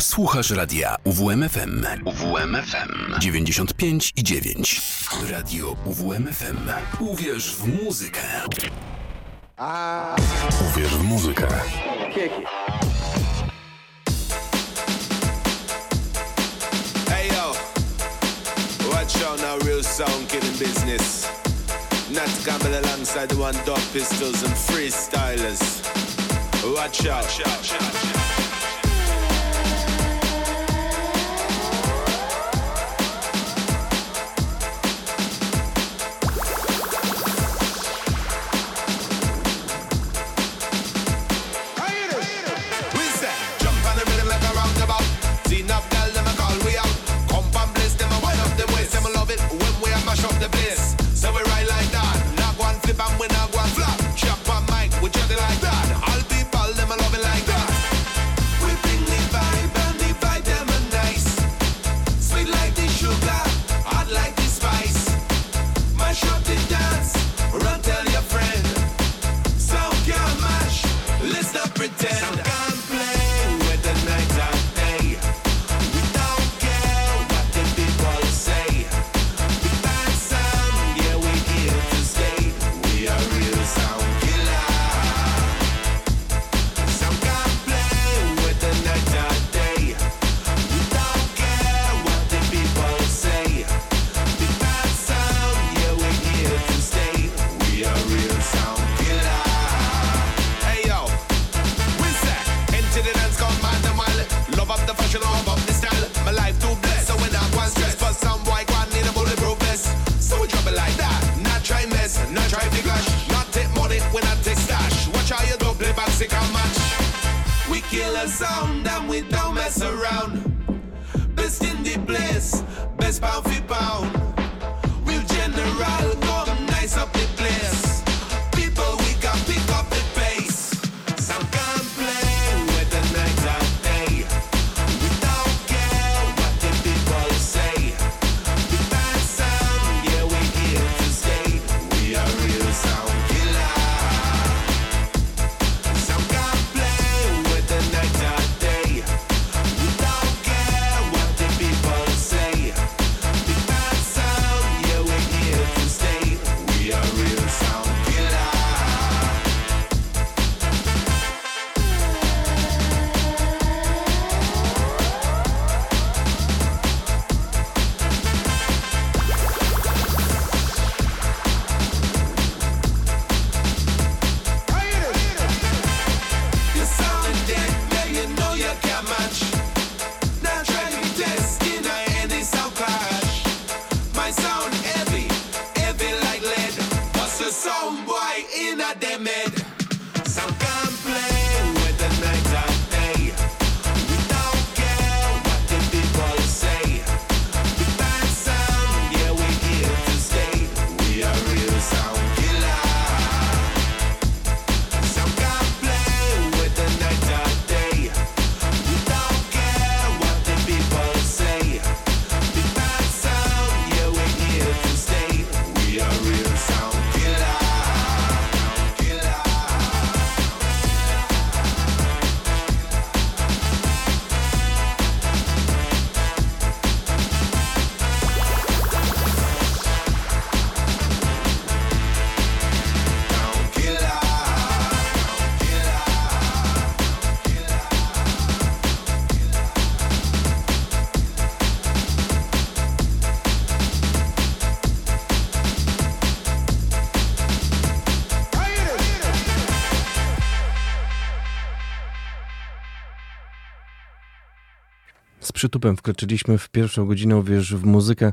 Słuchasz radia UWMFM. UWMFM 95 i 9. Radio UWMFM. Uwierz w muzykę. Uwierz w muzykę. Hey yo, watch out now, real sound killing business. Not Campbell alongside the one dog pistols and freestylers. Watch out. Watch out, watch out. Przytupem wkroczyliśmy w pierwszą godzinę, wiesz, w muzykę,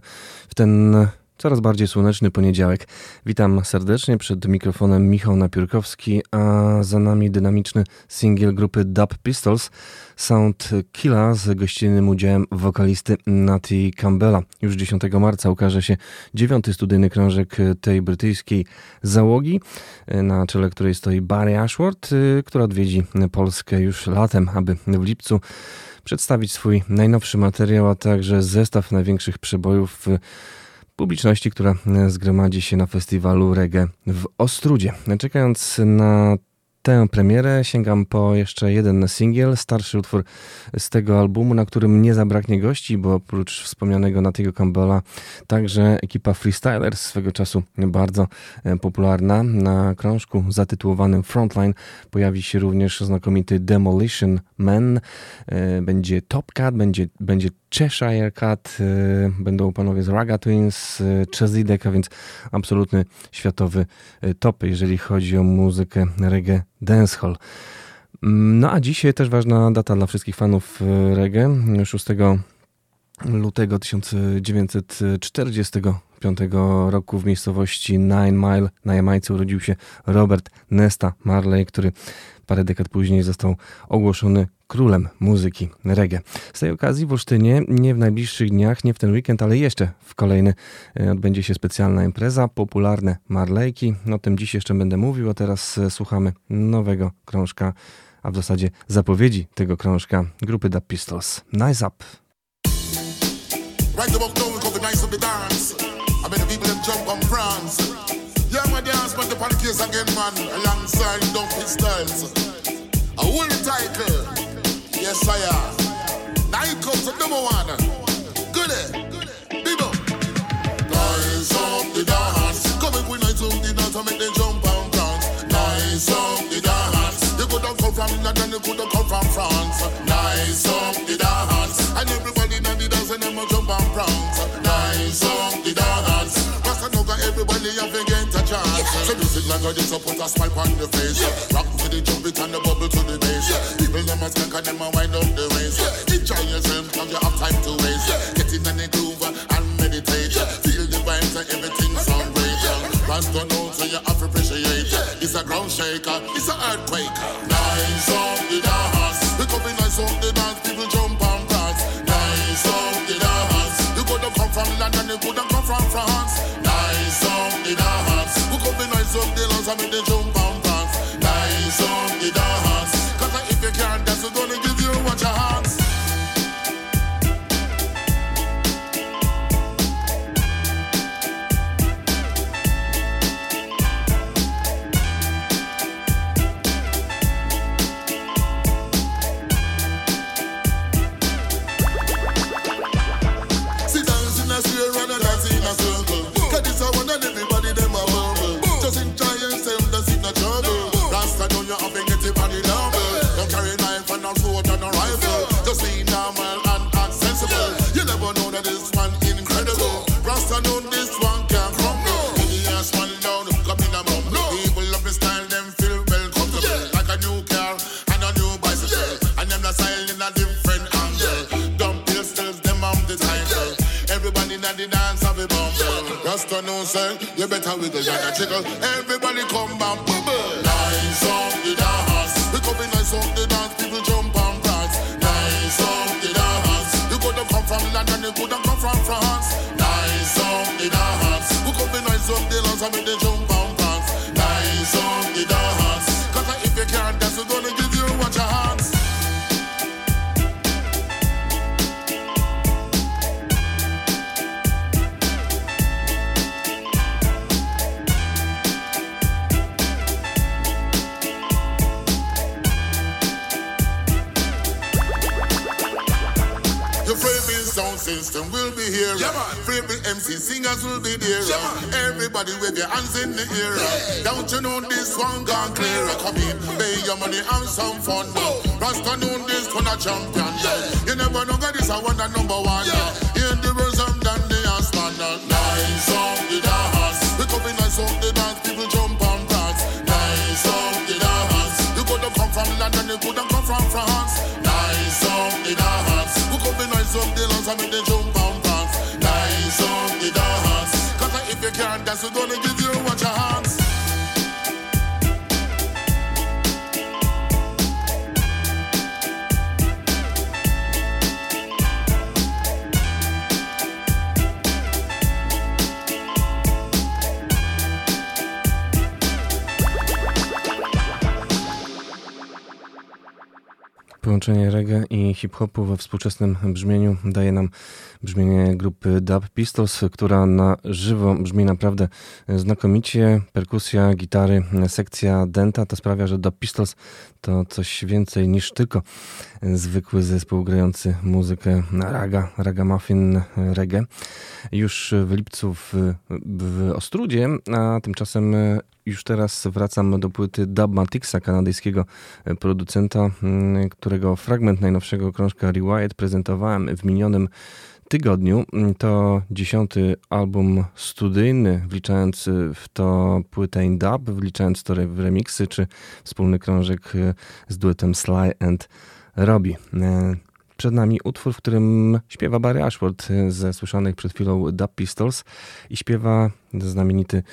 w ten coraz bardziej słoneczny poniedziałek. Witam serdecznie, przed mikrofonem Michał Napiórkowski, a za nami dynamiczny singiel grupy Dub Pistols, Sound Killa z gościnnym udziałem wokalisty Natty Campbella. Już 10 marca ukaże się dziewiąty studyjny krążek tej brytyjskiej załogi, na czele której stoi Barry Ashworth, która odwiedzi Polskę już latem, aby w lipcu przedstawić swój najnowszy materiał, a także zestaw największych przebojów publiczności, która zgromadzi się na festiwalu reggae w Ostrudzie. Czekając na tę premierę sięgam po jeszcze jeden singiel, starszy utwór z tego albumu, na którym nie zabraknie gości, bo oprócz wspomnianego Natiego Campbella, także ekipa Freestylers swego czasu bardzo e, popularna. Na krążku zatytułowanym Frontline pojawi się również znakomity Demolition Man, e, będzie Top Cat, będzie, będzie Cheshire Cat, e, będą panowie z Raga Twins, Chazidek, a więc absolutny światowy top, jeżeli chodzi o muzykę reggae dancehall. Mm, no a dzisiaj też ważna data dla wszystkich fanów reggae. 6 lutego 1945 roku w miejscowości Nine Mile na Jamajce urodził się Robert Nesta Marley, który parę dekad później został ogłoszony królem muzyki reggae. Z tej okazji w Olsztynie nie w najbliższych dniach, nie w ten weekend, ale jeszcze w kolejny e, odbędzie się specjalna impreza, popularne Marleyki. O tym dziś jeszcze będę mówił, a teraz e, słuchamy nowego krążka, a w zasadzie zapowiedzi tego krążka grupy The Pistols. Nice Up! Right the of the dance. I the people them jump on France. My dance, but the pancakes again, man. Alongside Dump Pistols. A whole title. Yes, I am. It comes to number one. Goody. Eh? People. Nice up the dance. Coming with nice up the dance. I make them jump on France. Nice up the dance. You could have come from London, you could have come from France. Nice up the dance. And everybody know the dance and them jump and prance. Nice up the dance. Rasta no got everybody have a So music like this, so put a smile on the face. Rock to the jump it and the bubble to the bass. People them a skank and them a wind up the waist. Enjoy yourself, cause you have time to waste. Get in the groove and meditate. Feel the vibes and everything sound great. Rasta know so you have to appreciate. It's a ground shaker, it's a earthquake. Nice up and make the jump one gone clear? Come in, pay your money, have some fun now. Rasta know this one a champion. Yeah. You know hip-hopu we współczesnym brzmieniu daje nam brzmienie grupy Dub Pistols, która na żywo brzmi naprawdę znakomicie. Perkusja, gitary, sekcja denta to sprawia, że Dub Pistols to coś więcej niż tylko zwykły zespół grający muzykę raga, ragamuffin reggae. Już w lipcu w, w Ostrudzie, a tymczasem już teraz wracam do płyty Dubmatixa, kanadyjskiego producenta, którego fragment najnowszego krążka Rewired prezentowałem w minionym tygodniu. To dziesiąty album studyjny, wliczając w to płytę in dub, wliczając to w remixy, czy wspólny krążek z duetem Sly and Robbie. Przed nami utwór, w którym śpiewa Barry Ashford ze słyszanych przed chwilą Dub Pistols i śpiewa znamienity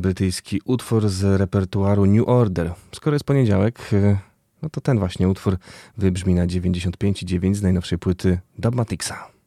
brytyjski utwór z repertuaru New Order. Skoro jest poniedziałek, no to ten właśnie utwór wybrzmi na 95,9 z najnowszej płyty Dubmatixa.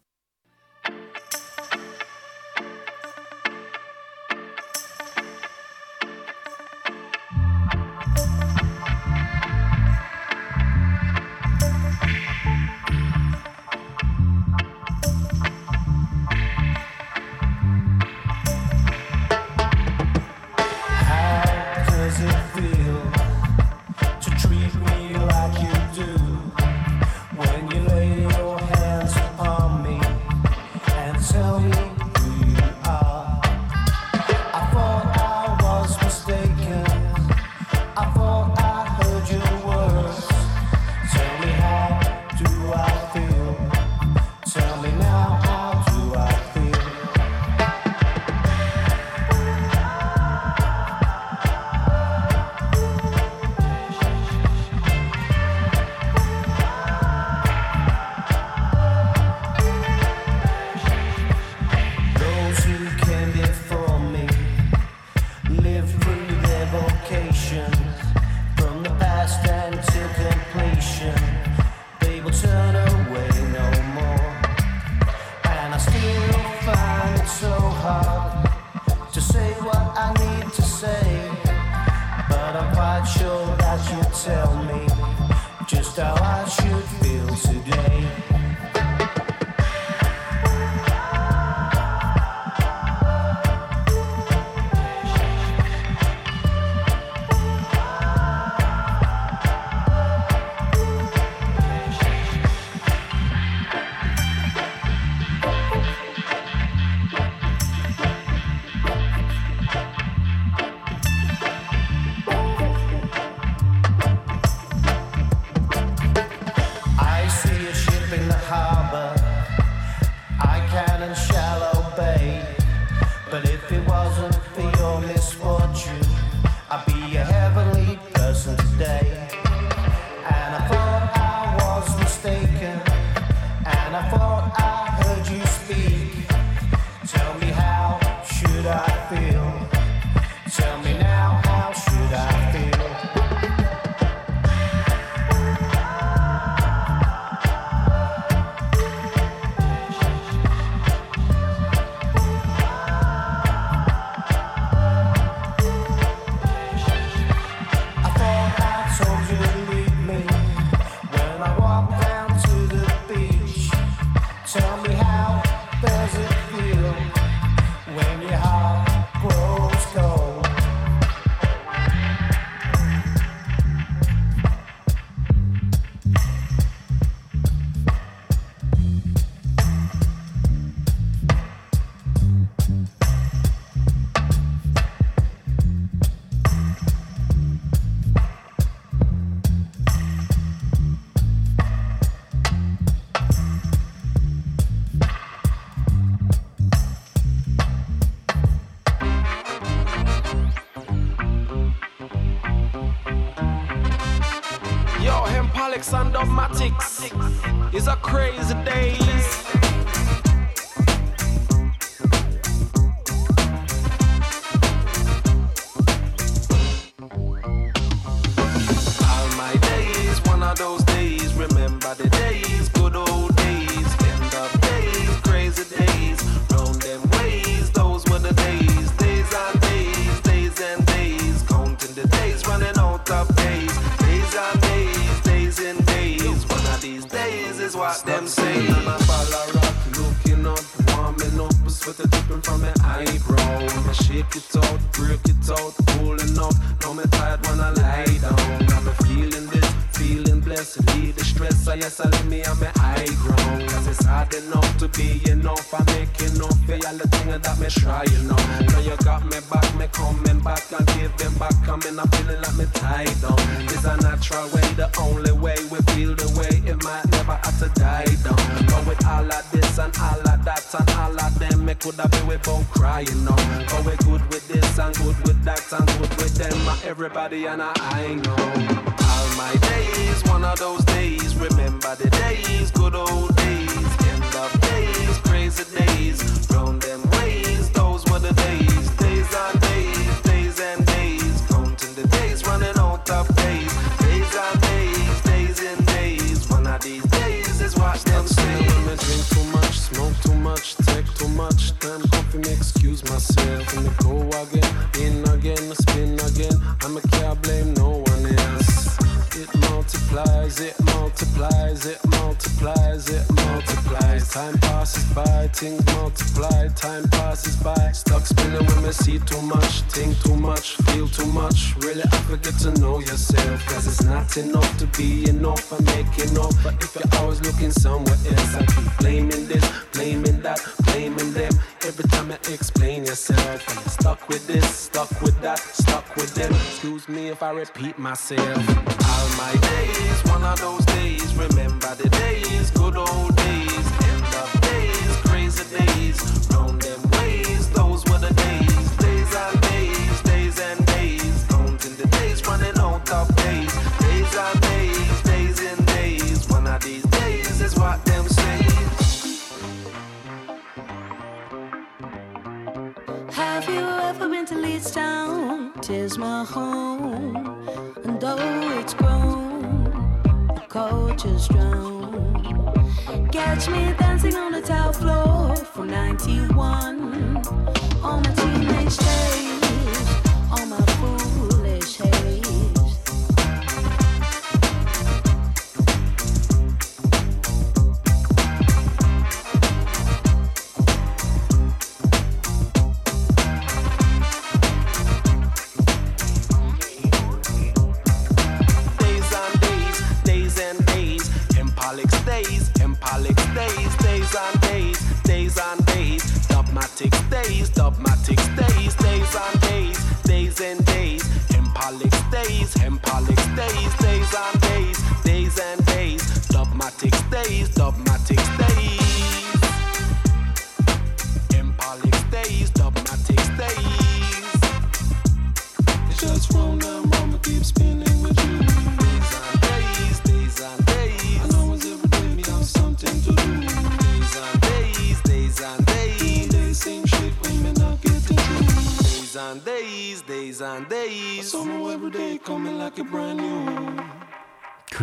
squeezed off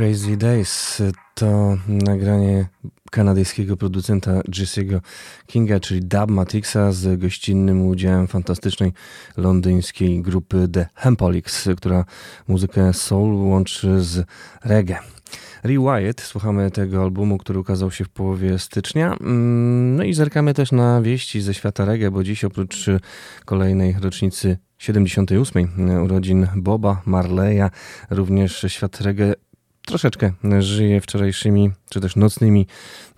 Crazy Days to nagranie kanadyjskiego producenta Jesse'ego Kinga, czyli Dub Matixa z gościnnym udziałem fantastycznej londyńskiej grupy The Hempolics, która muzykę soul łączy z reggae. Rewired, słuchamy tego albumu, który ukazał się w połowie stycznia. Mm, no i zerkamy też na wieści ze świata reggae, bo dziś oprócz kolejnej rocznicy 78. urodzin Boba Marleya, również świat reggae troszeczkę żyje wczorajszymi, czy też nocnymi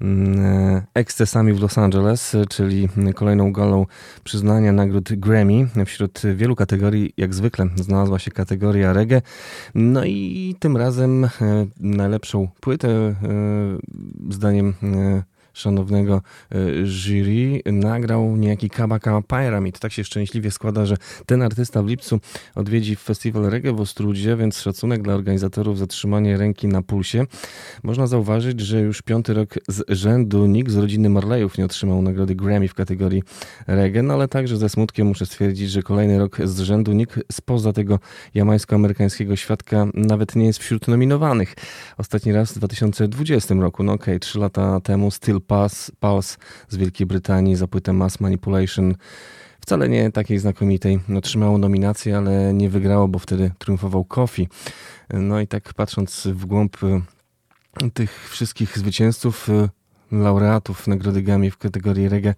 mm, ekscesami w Los Angeles, czyli kolejną galą przyznania nagród Grammy. Wśród wielu kategorii, jak zwykle, znalazła się kategoria reggae. No i tym razem e, najlepszą płytę, e, zdaniem e, szanownego e, jury nagrał niejaki Kabaka Pyramid. Tak się szczęśliwie składa, że ten artysta w lipcu odwiedzi festiwal reggae w Ostrudzie, więc szacunek dla organizatorów za trzymanie ręki na pulsie. Można zauważyć, że już piąty rok z rzędu nikt z rodziny Marleyów nie otrzymał nagrody Grammy w kategorii reggae, no ale także ze smutkiem muszę stwierdzić, że kolejny rok z rzędu nikt spoza tego jamańsko-amerykańskiego świadka nawet nie jest wśród nominowanych. Ostatni raz w 2020 roku, no okej, okay, trzy lata temu styl Will Pass, Pass z Wielkiej Brytanii za płytę Mass Manipulation. Wcale nie takiej znakomitej. No, Otrzymało nominację, ale nie wygrało, bo wtedy triumfował Kofi. No i tak patrząc w głąb e, tych wszystkich zwycięzców, e, laureatów Nagrody Grammy w kategorii reggae,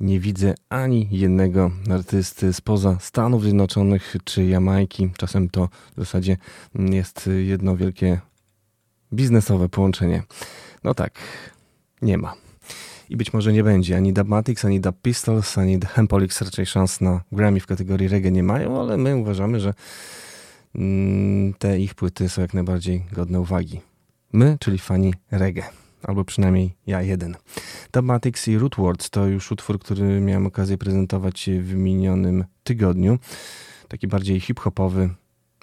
nie widzę ani jednego artysty spoza Stanów Zjednoczonych czy Jamajki. Czasem to w zasadzie jest jedno wielkie biznesowe połączenie. No tak, nie ma. I być może nie będzie. Ani Dubmatics, ani Dub Pistols, ani The Hempolix raczej szans na Grammy w kategorii reggae nie mają, ale my uważamy, że mm, te ich płyty są jak najbardziej godne uwagi. My, czyli fani reggae albo przynajmniej ja jeden. Dubmatics i Rootwords to już utwór, który miałem okazję prezentować w minionym tygodniu. Taki bardziej hip-hopowy.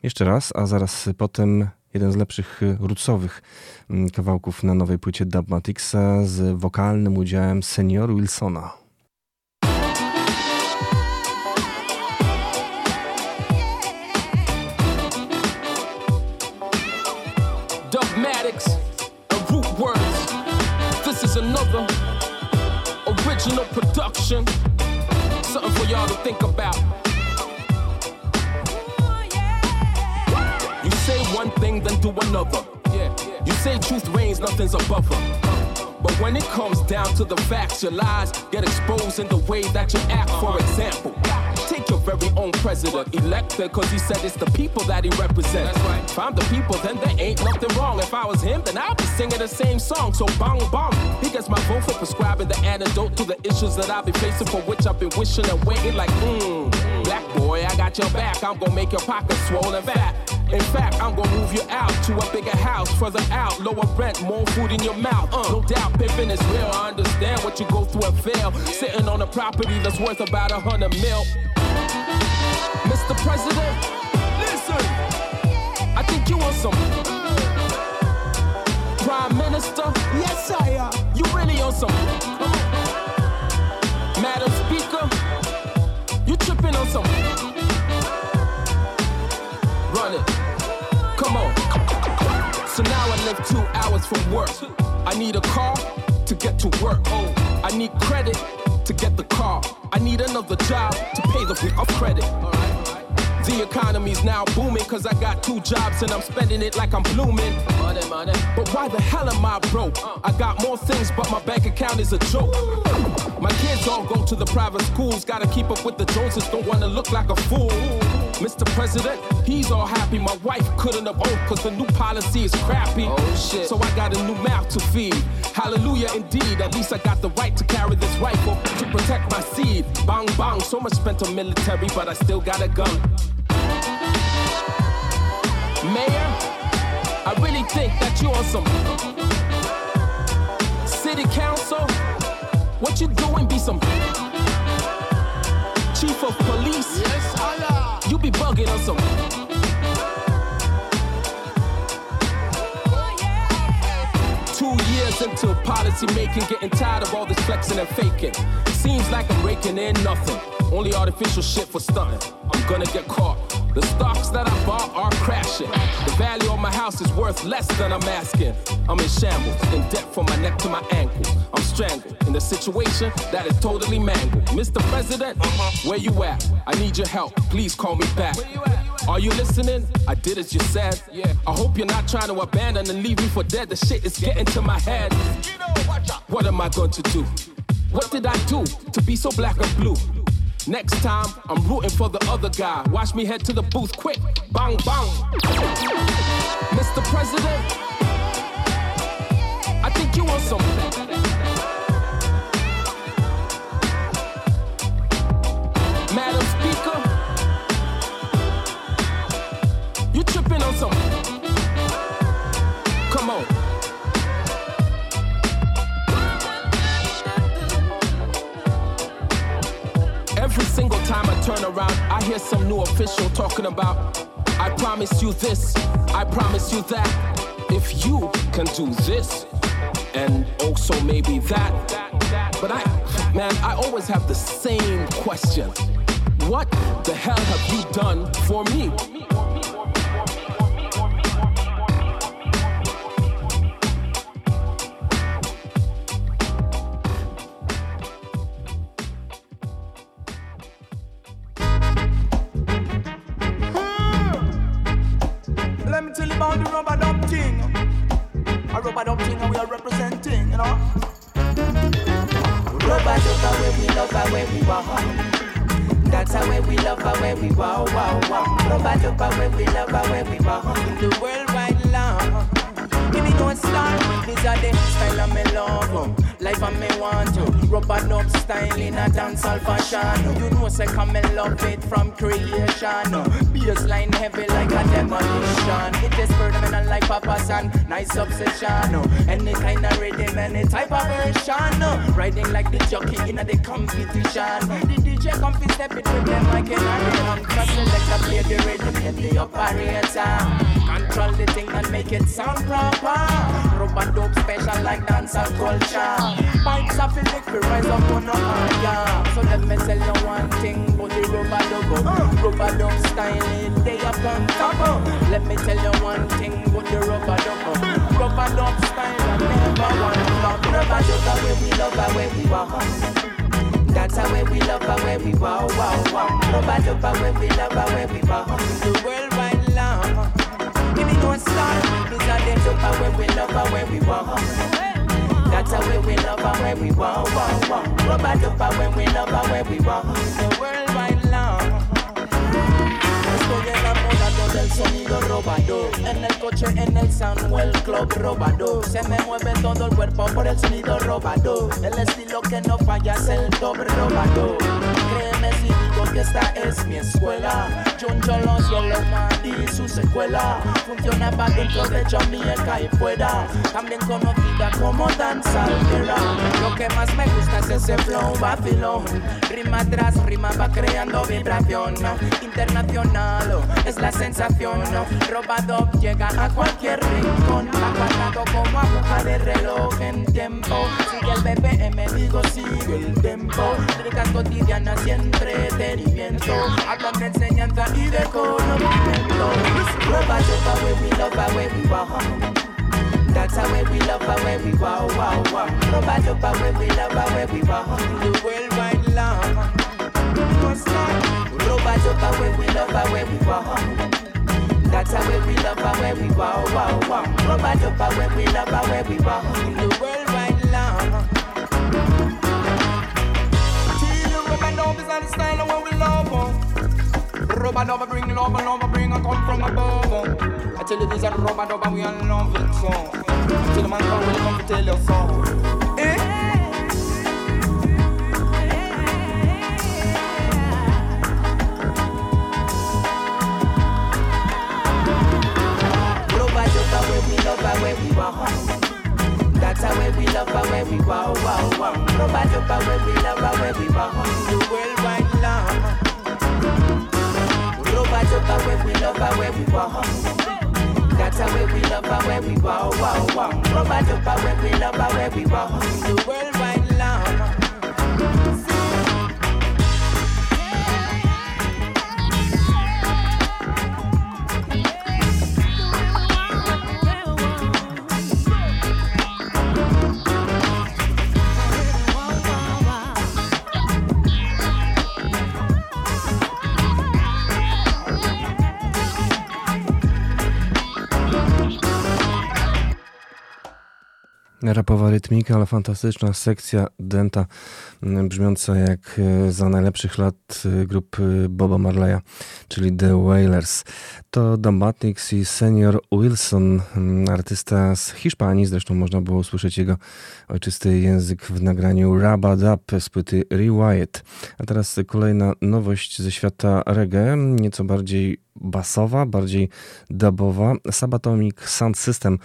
Jeszcze raz, a zaraz potem jeden z lepszych rootsowych mm, kawałków na nowej płycie Dubmaticsa z wokalnym udziałem Senior Wilsona. Original production. Something for y'all to think about. One thing, then do another. You say truth reigns, nothing's above her. But when it comes down to the facts, your lies get exposed in the way that you act. For uh-huh. example, take your very own president, elected because he said it's the people that he represents. If I'm the people, then there ain't nothing wrong. If I was him, then I'd be singing the same song. So bong bong, he gets my vote for prescribing the antidote to the issues that I've been facing, for which I've been wishing and waiting. Like, mmm, black boy, I got your back. I'm gonna make your pockets swollen fat. In fact, I'm gonna move you out to a bigger house, further out, lower rent, more food in your mouth. Uh, no doubt, pimping is real. I understand what you go through and fail. Sitting on a property that's worth about a hundred mil. Mr. President, listen. I think you want some. Prime Minister, yes I am. You really on some. Madam On some. Run it. Come on. So now I live two hours from work. I need a car to get to work. Oh, I need credit to get the car. I need another job to pay the fee of credit. The economy's now booming cause I got two jobs and I'm spending it like I'm blooming. Money, money. But why the hell am I broke? Uh. I got more things, but my bank account is a joke. My kids all go to the private schools, gotta keep up with the Joneses, don't wanna look like a fool. Mr. President, he's all happy. My wife couldn't have owned cause the new policy is crappy. Oh shit. So I got a new mouth to feed. Hallelujah indeed. At least I got the right to carry this rifle to protect my seed. Bang bang, so much spent on military, but I still got a gun. Mayor, I really think that you on some city council. What you doing? Be some chief of police. Yes, Allah. You be bugging on some. Two years into policy making, getting tired of all this flexing and faking. Seems like I'm raking in nothing. Only artificial shit for stunting. I'm gonna get caught. The stocks that I bought are crashing. The value of my house is worth less than I'm asking. I'm in shambles, in debt from my neck to my ankles. I'm strangled in a situation that is totally mangled. Mr. President, where you at? I need your help. Please call me back. Are you listening? I did as you said. Yeah. I hope you're not trying to abandon and leave me for dead. The shit is getting to my head. What am I going to do? What did I do to be so black and blue? Next time, I'm rooting for the other guy. Watch me head to the booth quick. Bang, bang. Mr. President, I think you want some. Madam time I turn around, I hear some new official talking about, I promise you this, I promise you that. If you can do this, and also maybe that. But I, man, I always have the same question. What the hell have you done for me? Ese flow vacilón Rima tras rima va creando vibración Internacional es la sensación Robado llega a cualquier rincón. Aguantado como aguja de reloj en tiempo. Sigue el BPM, digo sigue el tempo. Ricas cotidianas y entretenimiento. Hablan enseñanza y de conocimiento Robado we love, we want That's how way we love, how way we wow, wow, wow. Robado pa' where we love, how way we want The worldwide love What's that? Robado pa' where we love, how way we want that's how way we love and where we wow, wow, wow. Robado pa' where we love and where we wow. In the worldwide love. Till you rubber dub is the style of what we love. oh. Rubber dub bring love and love bring a come from above. oh. I tell you this is rubber dub and we all love it so. The man come, come tell you so. Eh? Where we love and where we want. That's how we love and where we wow, wow, wow. Rubber dub where we love and where we want. The worldwide love. Dub where we love where we want. How way we love and where we wow, wow, wow. Rubber dub and where we love and where we want. The worldwide love. Rapowa rytmika, ale fantastyczna sekcja denta, mm, brzmiąca jak e, za najlepszych lat e, grupy Boba Marleya, czyli The Wailers. To Matnix i Senior Wilson, mm, artysta z Hiszpanii, zresztą można było usłyszeć jego ojczysty język w nagraniu Rabba z płyty Rewired. A teraz kolejna nowość ze świata reggae, nieco bardziej basowa, bardziej dubowa. Sabatomic Sound System,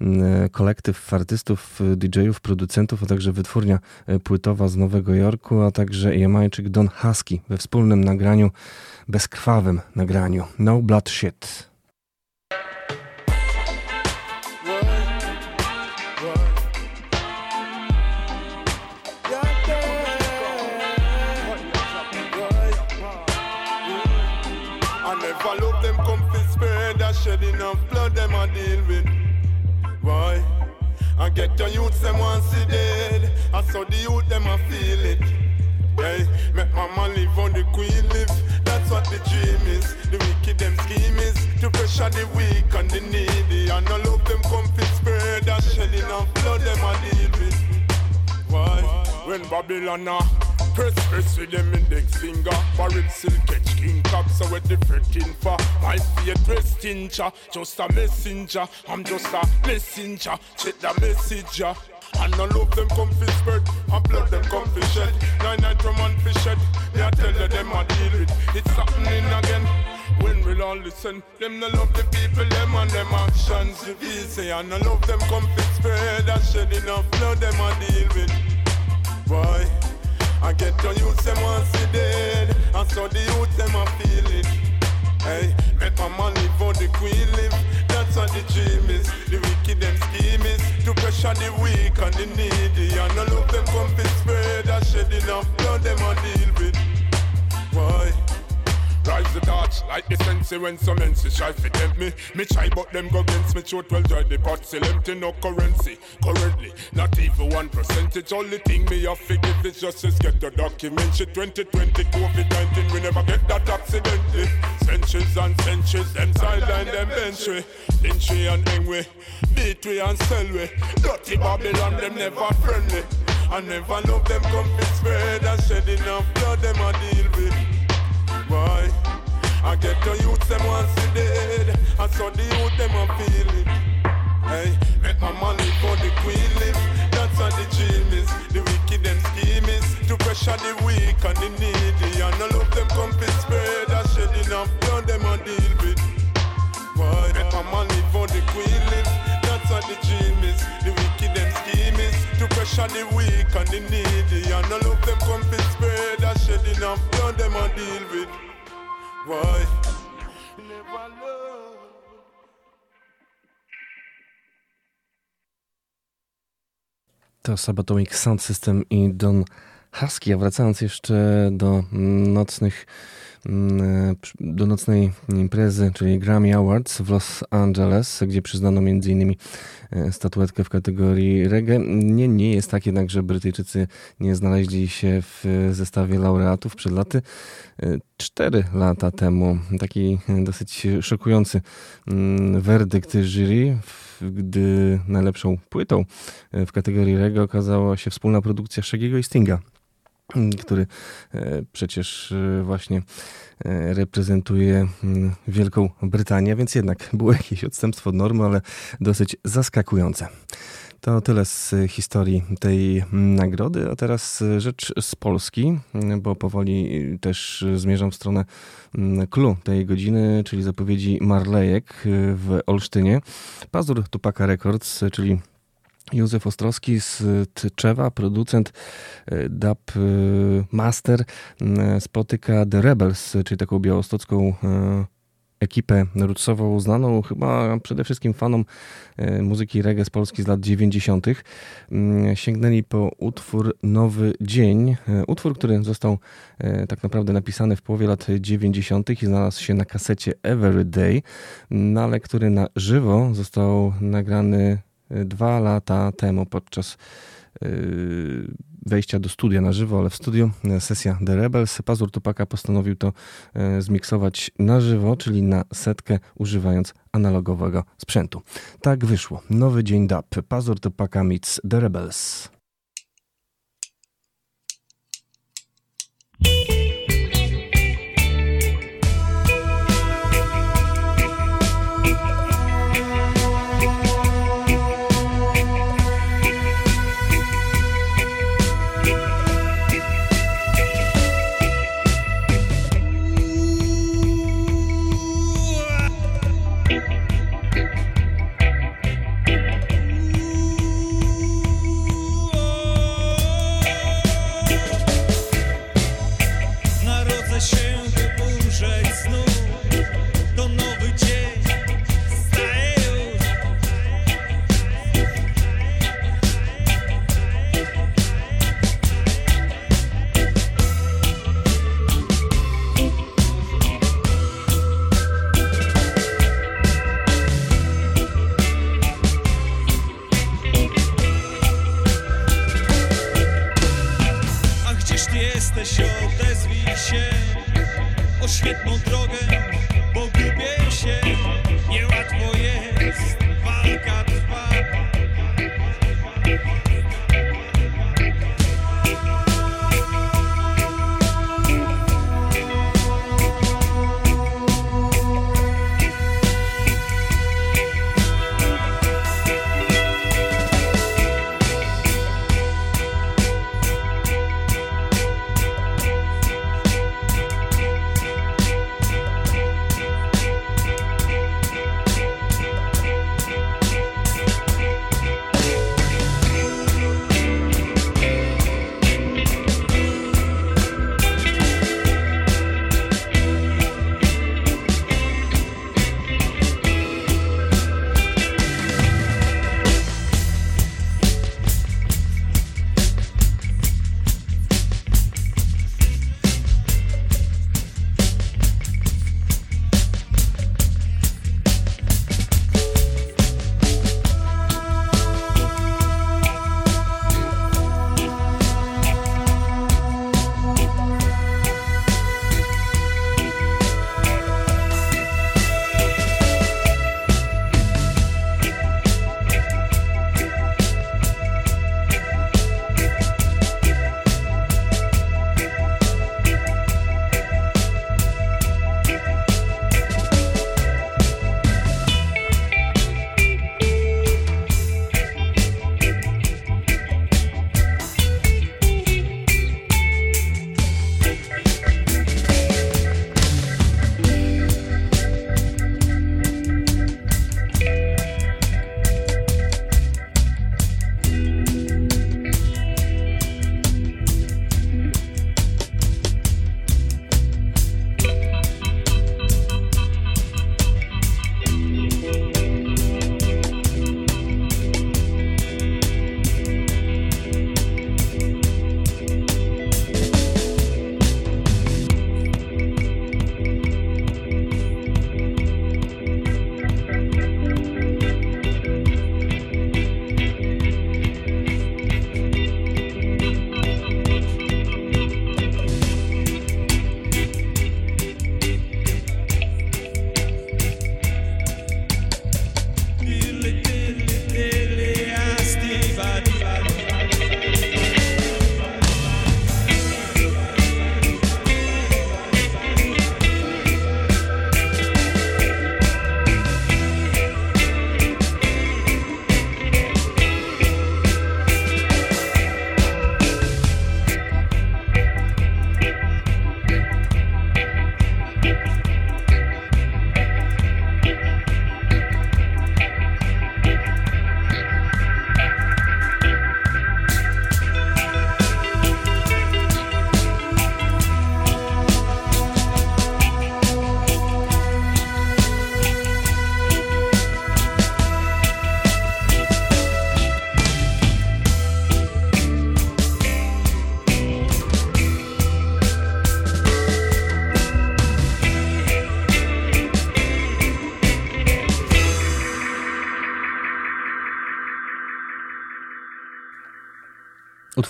mm, kolektyw artystów, DJ-ów, producentów, a także wytwórnia e, płytowa z Nowego Jorku, a także Jamajczyk Don Husky we wspólnym nagraniu, bezkrwawym nagraniu No Blood Shit. I get your youth them want see dead. I saw the youth them a feel it. Hey, make mama live on the queen live. That's what the dream is. The wicked them scheme is to pressure the weak and the needy. And all of them come fit spread and shedding of blood them a deal with. Why? When Babylon uh, press press with them index finger, barrel silk catch king cock, so what the fretting for? My faith rest in just a messenger. I'm just a messenger. Check the messenger. And all love them come fi spread And blood them come fi shed Nine night from and fi shed Me I tell you them I deal with It's happening again when we'll all listen, them no love the people, them and them actions you say And I love them come fi spread and shed enough blood them I deal with Boy, I get to use them once a dead. And so the youth them I feel it. Hey, make my money for the queen live. That's what the dream is. The wicked them scheme is To pressure the weak and the needy. And all of them come fi spread. And shed enough blood them I deal with. Why? Rise the torch like the sensei when some menses try to tempt me. Me try but them go against me throat well dry the pot still empty no currency. Currently, not even one percentage. Only thing me have to give is just is get the document. Shit 2020 COVID-19 we never get that accidentally. Centuries and centuries them sideline them bench we. Lynch we and hang we, beat we and sell we. Dirty Babylon them never friendly. I never love them come spread and shed enough blood them a deal with. Why? I get the youth them once a dead And so the youth them a feel it. Hey, make my money for the queen live That's what the dream is The wicked them scheme is To pressure the weak and the needy. And all of them come fi spread And shed enough blood them a deal with. Why? Make my money for the queen live That's what the dream is The To pressure the weak and the needy And of them fi spread blood them deal with Why? Never love To Sabatomic Sound System i Don Husky. A wracając jeszcze do nocnych do nocnej imprezy, czyli Grammy Awards w Los Angeles, gdzie przyznano m.in. statuetkę w kategorii reggae. Nie, nie jest tak jednak, że Brytyjczycy nie znaleźli się w zestawie laureatów przed laty. Cztery lata temu taki dosyć szokujący mm, werdykt jury, gdy najlepszą płytą w kategorii reggae okazała się wspólna produkcja Shaggy'ego i Stinga który e, przecież e, właśnie e, reprezentuje mm, Wielką Brytanię, więc jednak było jakieś odstępstwo od normy, ale dosyć zaskakujące. To tyle z historii tej nagrody, a teraz rzecz z Polski, bo powoli też zmierzam w stronę clue tej godziny, czyli zapowiedzi Marlejek w Olsztynie. Pazur Tupaka Records, czyli Józef Ostrowski z Tczewa, producent dub master, spotyka The Rebels, czyli taką białostocką ekipę rootsową, znaną chyba przede wszystkim fanom muzyki reggae z Polski z lat 90. Sięgnęli po utwór Nowy Dzień. Utwór, który został tak naprawdę napisany w połowie lat 90. i znalazł się na kasecie Everyday, no ale który na żywo został nagrany dwa lata temu podczas wejścia do studia na żywo, ale w studiu sesja The Rebels. Pazur Tupaka postanowił to zmiksować na żywo, czyli na setkę, używając analogowego sprzętu. Tak wyszło. Nowy dzień dub. Pazur Tupaka meets The Rebels.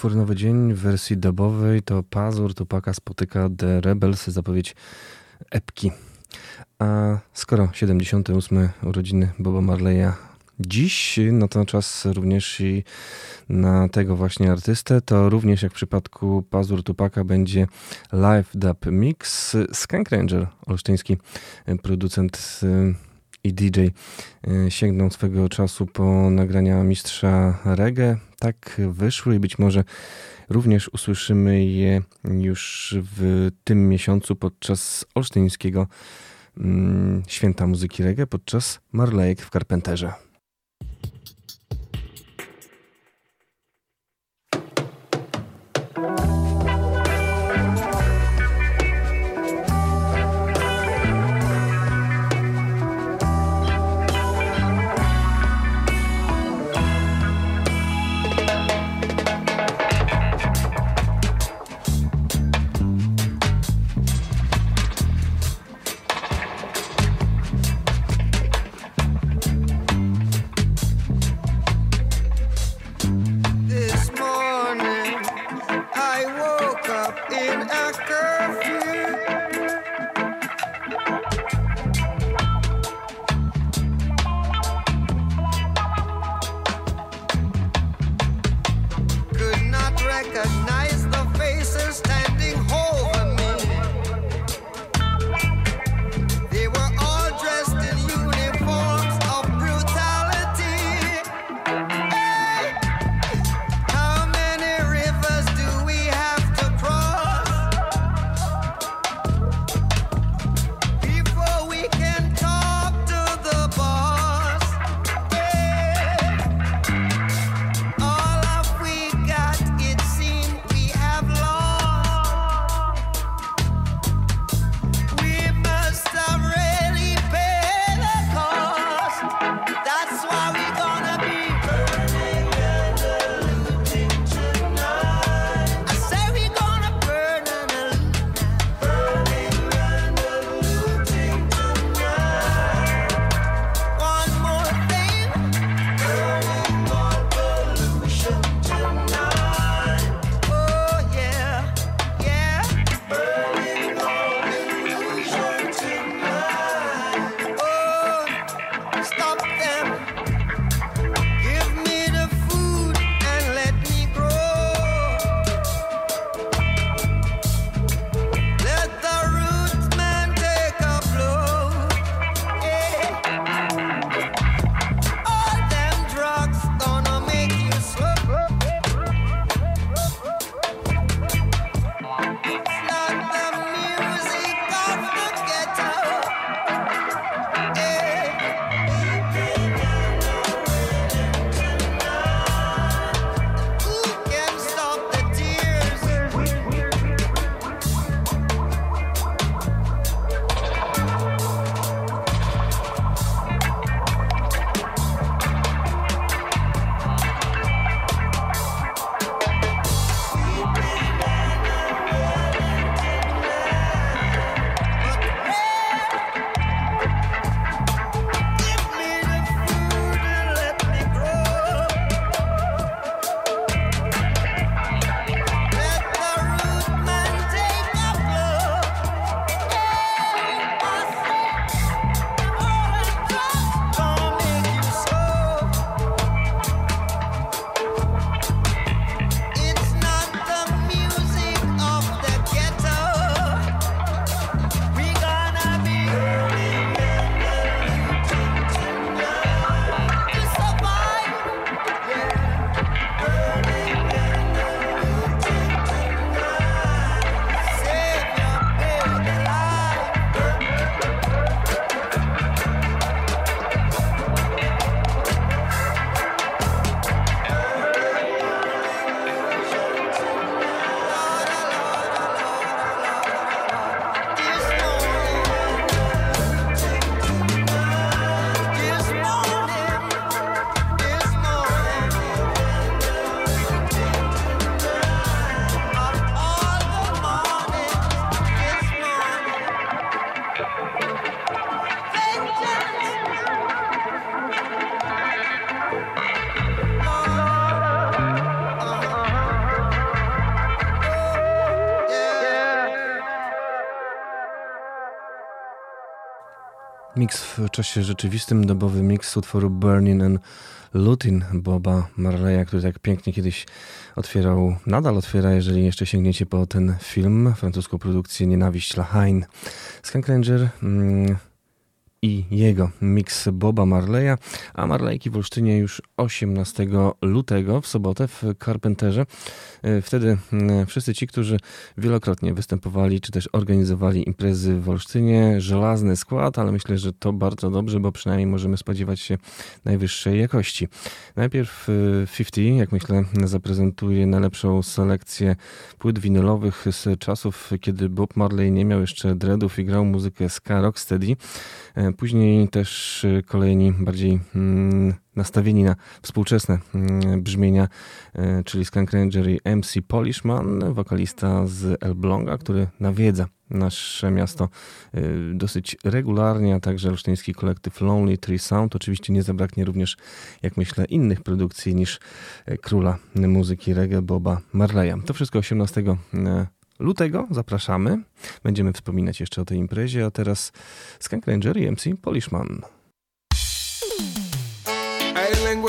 Utwór Nowy Dzień w wersji dubowej to Pazur Tupaka spotyka The Rebels, zapowiedź epki. A skoro 78. urodziny Boba Marleya dziś, no to czas również i na tego właśnie artystę, to również jak w przypadku Pazur Tupaka będzie Live Dub Mix. Skank Ranger, olsztyński producent i DJ sięgnął swego czasu po nagrania mistrza reggae. Tak wyszły i być może również usłyszymy je już w tym miesiącu podczas olsztyńskiego święta muzyki reggae, podczas Marlejek w Carpenterze. W czasie rzeczywistym, dobowy miks utworu Burning and Looting Boba Marleya, który tak pięknie kiedyś otwierał, nadal otwiera, jeżeli jeszcze sięgniecie po ten film, francuską produkcję Nienawiść Lahain. Skunk Ranger mm, i jego miks Boba Marleya, a Marleyki w Olsztynie już 18 lutego w sobotę w Carpenterze. E, Wtedy mm, wszyscy ci, którzy wielokrotnie występowali, czy też organizowali imprezy w Olsztynie, żelazny skład, ale myślę, że to bardzo dobrze, bo przynajmniej możemy spodziewać się najwyższej jakości. Najpierw e, 50, jak myślę, zaprezentuje najlepszą selekcję płyt winylowych z czasów, kiedy Bob Marley nie miał jeszcze dreadów i grał muzykę ska rocksteady. Później też e, kolejni bardziej mm, nastawieni na współczesne mm, brzmienia, e, czyli Skunk Ranger i MC Polishman, wokalista z Elbląga, który nawiedza nasze miasto e, dosyć regularnie, a także olsztyński kolektyw Lonely Tree Sound. Oczywiście nie zabraknie również, jak myślę, innych produkcji niż króla muzyki reggae Boba Marleya. To wszystko 18 e, lutego. Zapraszamy. Będziemy wspominać jeszcze o tej imprezie, a teraz Skunk Ranger i MC Polishman.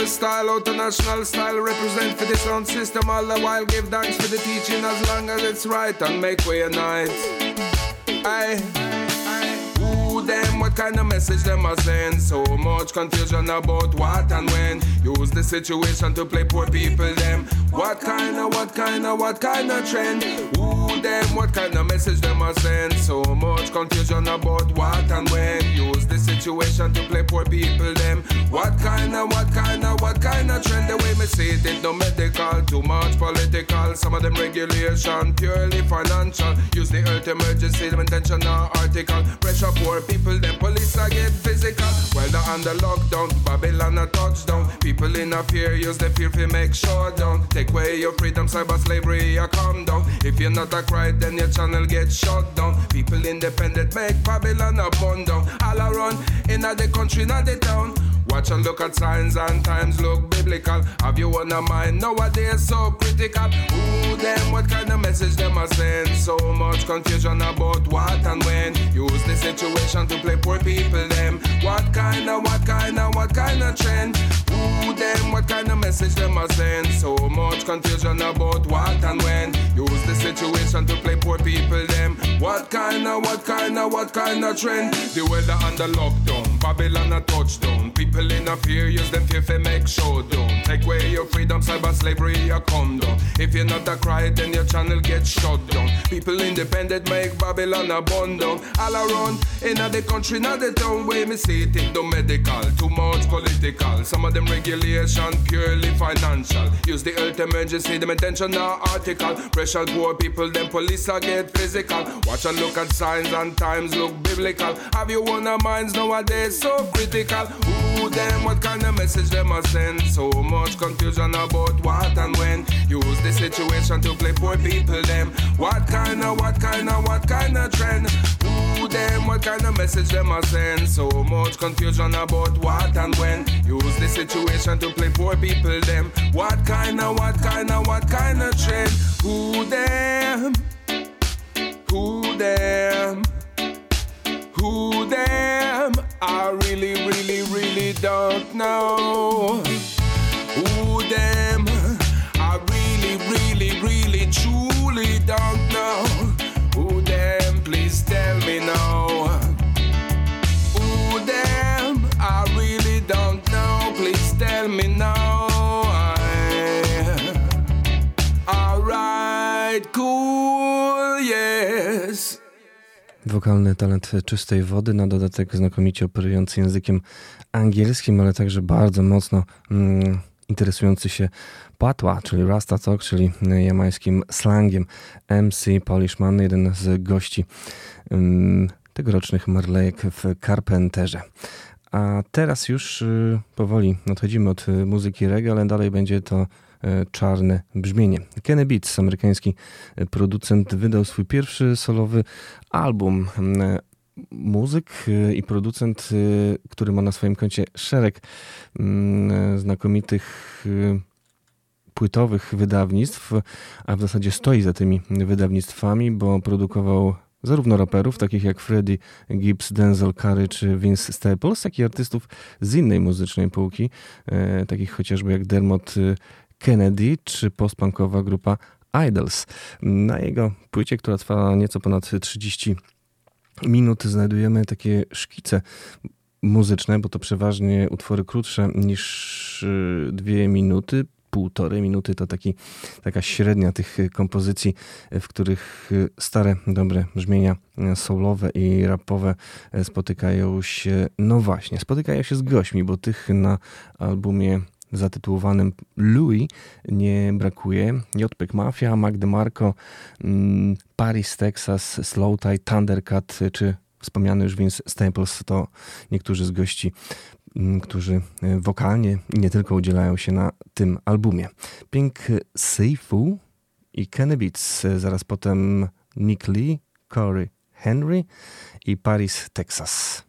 Style, out national style, represent for the sound system all the while. Give thanks for the teaching as long as it's right and make way. Aye. Them? What kind of message them are send? So much confusion about what and when. Use the situation to play poor people them. What kind of, what kind of, what kind of trend? Who them? What kind of message them are send? So much confusion about what and when. Use the situation to play poor people them. What kind of, what kind of, what kind of trend? The way me see it, it no medical, too much political. Some of them regulation, purely financial. Use the earth emergency, intentional article. Pressure poor people, them police are get physical. Well, they're under lockdown, Babylon a touchdown. People in a fear, use the fear to make sure down. Take away your freedom, cyber slavery, you calm down. If you're not a cry, then your channel gets shut down. People independent, make Babylon a bun down. All around, in the country, not the town. Watch and look at signs and times look biblical. Have you on a mind nowadays so critical? Who them? What kind of message them are send? So much confusion about what and when. Use the situation to play poor people them. What kind of, what kind of, what kind of trend? Who them? What kind of message them are send? So much confusion about what and when. Use the situation to play poor people them. What kind of, what kind of, what kind of trend? The weather under lockdown, Babylon a touchdown. People in a fear, use them fear to make showdown. Take away your freedom, cyber slavery, come down. If you're not a cry, then your channel gets shut down. People independent make Babylon a bun. All around, in the country, not the town, where me see it, it no medical, too much political. Some of them regulation, purely financial. Use the earth emergency, them intentional article. Pressure poor people, them police are get physical. Watch and look at signs and times look biblical. Have you one of minds nowadays so critical? Who them? What kind of message them are send? So much confusion about what and when. Use the situation to play poor people them. What kind of, what kind of, what kind of trend? Who them? What kind of message them are send? So much confusion about what and when. Use the situation to play poor people them. What kind of, what kind of, what kind of trend? Who them? Who them? Who them? I really, really, really don't know. Who them? I really, really, really, truly don't know. Who them? Please tell me now. Wokalny talent czystej wody, na dodatek znakomicie operujący językiem angielskim, ale także bardzo mocno mm, interesujący się patła, czyli Rasta Talk, czyli jamańskim slangiem. MC Polishman, jeden z gości mm, tegorocznych Marlejek w Carpenterze. A teraz już y, powoli odchodzimy od y, muzyki reggae, ale dalej będzie to czarne brzmienie. Kenny Beats, amerykański producent, wydał swój pierwszy solowy album. Muzyk i producent, który ma na swoim koncie szereg znakomitych płytowych wydawnictw, a w zasadzie stoi za tymi wydawnictwami, bo produkował zarówno raperów takich jak Freddie Gibbs, Denzel Curry czy Vince Staples, jak i artystów z innej muzycznej półki, e, takich chociażby jak Dermot Kennedy czy postpunkowa grupa Idols. Na jego płycie, która trwa nieco ponad 30 minut, znajdujemy takie szkice muzyczne, bo to przeważnie utwory krótsze niż dwie minuty, półtorej minuty to taki, taka średnia tych kompozycji, w których stare, dobre brzmienia soulowe i rapowe spotykają się, no właśnie, spotykają się z gośćmi, bo tych na albumie zatytułowanym Louis nie brakuje. JPEG Mafia, Mac DeMarco, Paris, Texas, Slow Tie, Thundercat czy wspomniany już Vince Staples to niektórzy z gości którzy wokalnie i nie tylko udzielają się na tym albumie. Pink Seifu i Kenny Beats, zaraz potem Nick Lee, Corey Henry i Paris, Texas.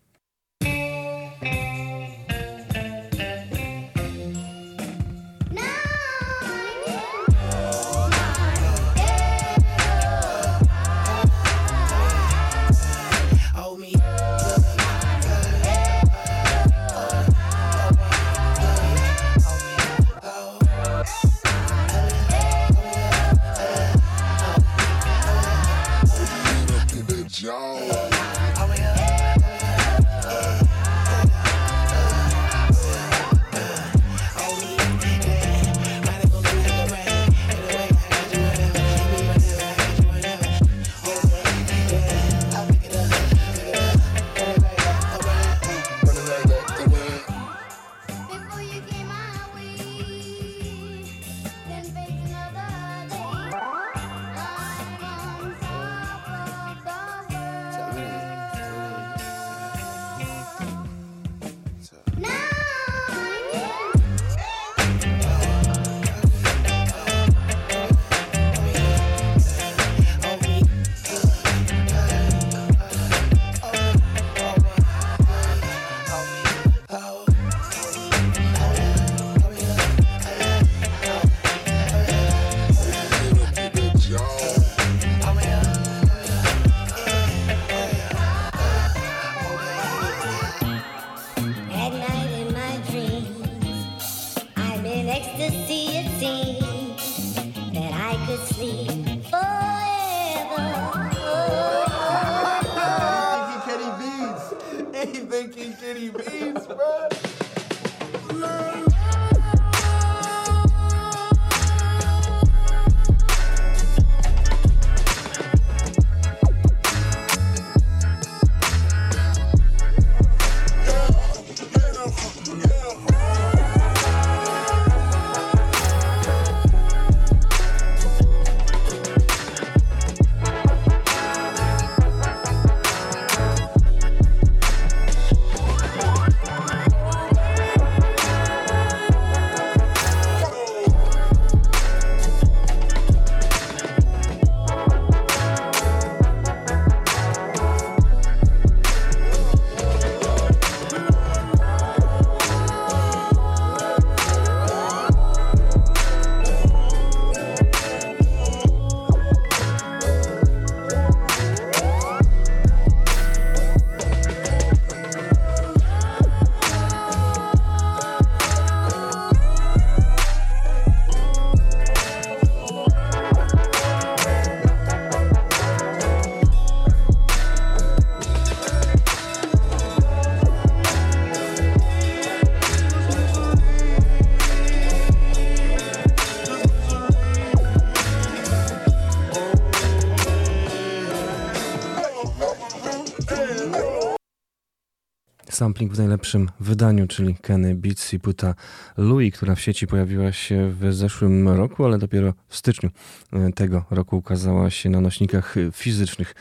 Sampling w najlepszym wydaniu, czyli Kenny Beats i płyta Louis, która w sieci pojawiła się w zeszłym roku, ale dopiero w styczniu e, tego roku ukazała się na nośnikach fizycznych.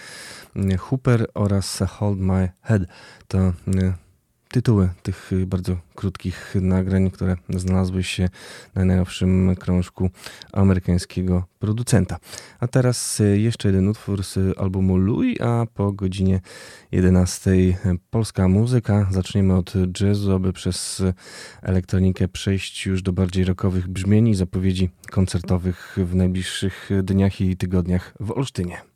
Hooper oraz Hold My Head to e, tytuły tych bardzo krótkich nagrań, które znalazły się na najnowszym krążku amerykańskiego producenta. A teraz jeszcze jeden utwór z albumu Louis, a po godzinie 11 polska muzyka. Zaczniemy od jazzu, aby przez elektronikę przejść już do bardziej rockowych brzmień i zapowiedzi koncertowych w najbliższych dniach i tygodniach w Olsztynie.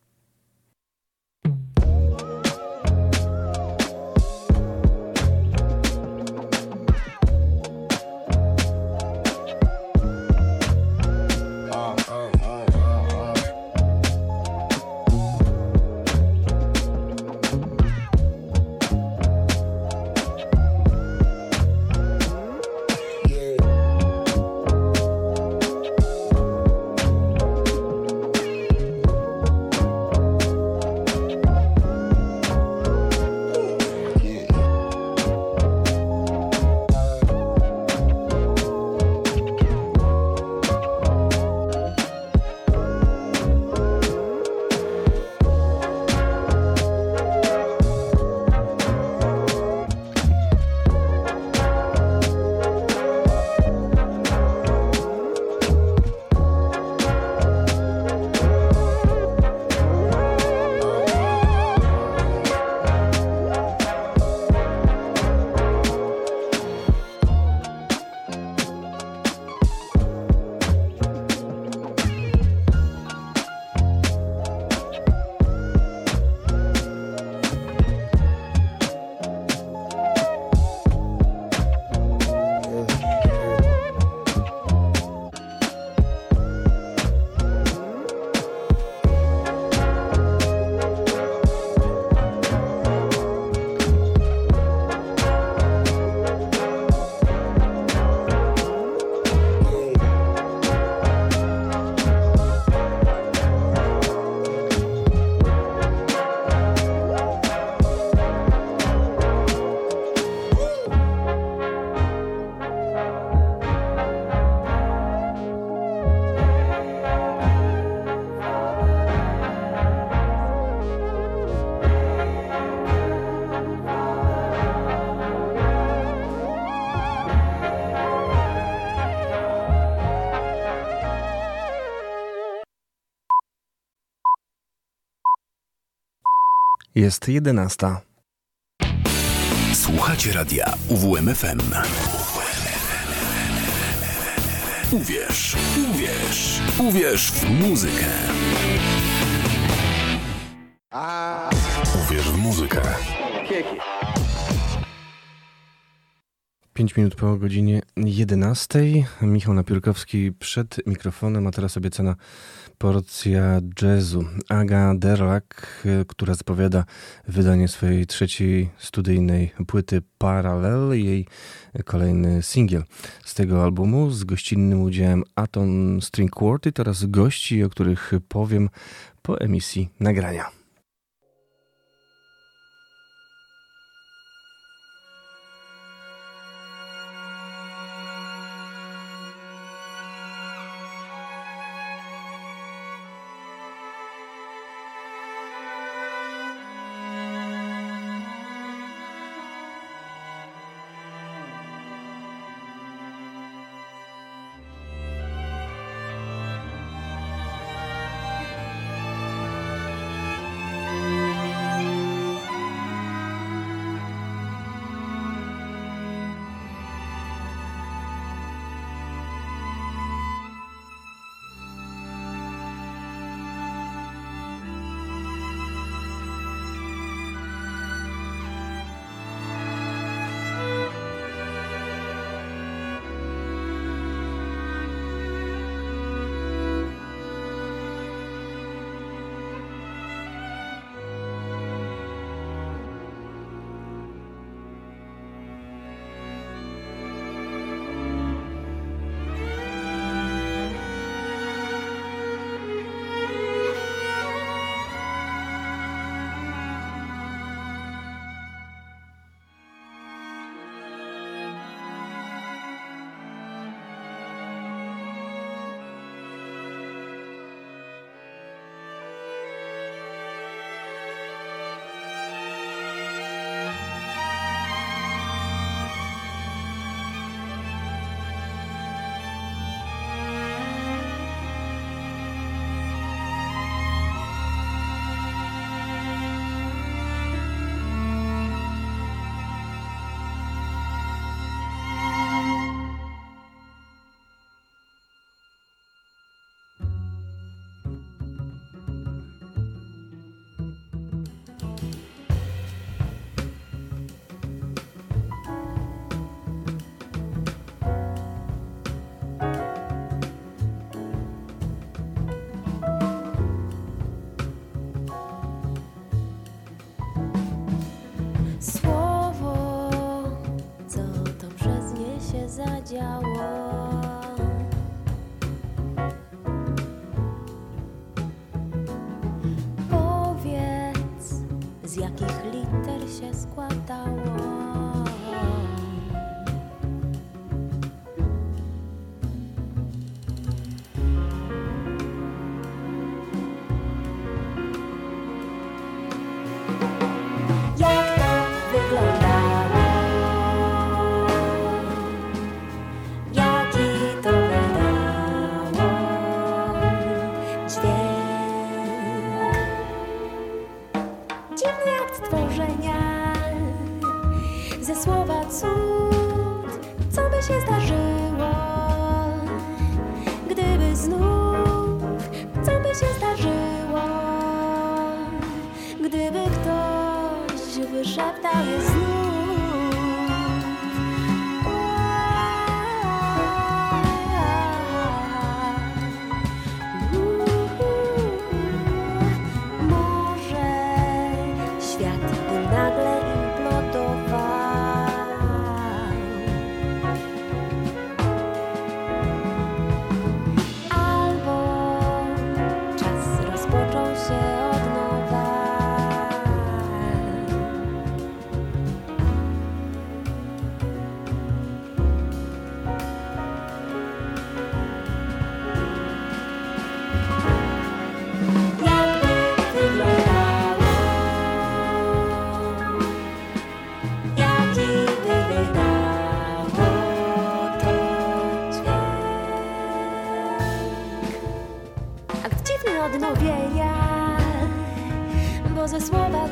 Jest jedenasta. Słuchacie radia UWMFM. Uwierz, uwierz, uwierz w muzykę. Uwierz w muzykę. 5 minut po godzinie 11. Michał Napiórkowski przed mikrofonem, a teraz obiecana porcja jazzu. Aga Derlak, która zapowiada wydanie swojej trzeciej studyjnej płyty Parallel, jej kolejny singiel z tego albumu z gościnnym udziałem Atom String Quartet oraz gości, o których powiem po emisji nagrania. dziwny akt stworzenia. Ze słowa cud, co by się zdarzyło Gdyby znów, co by się zdarzyło Gdyby ktoś wyszeptał jest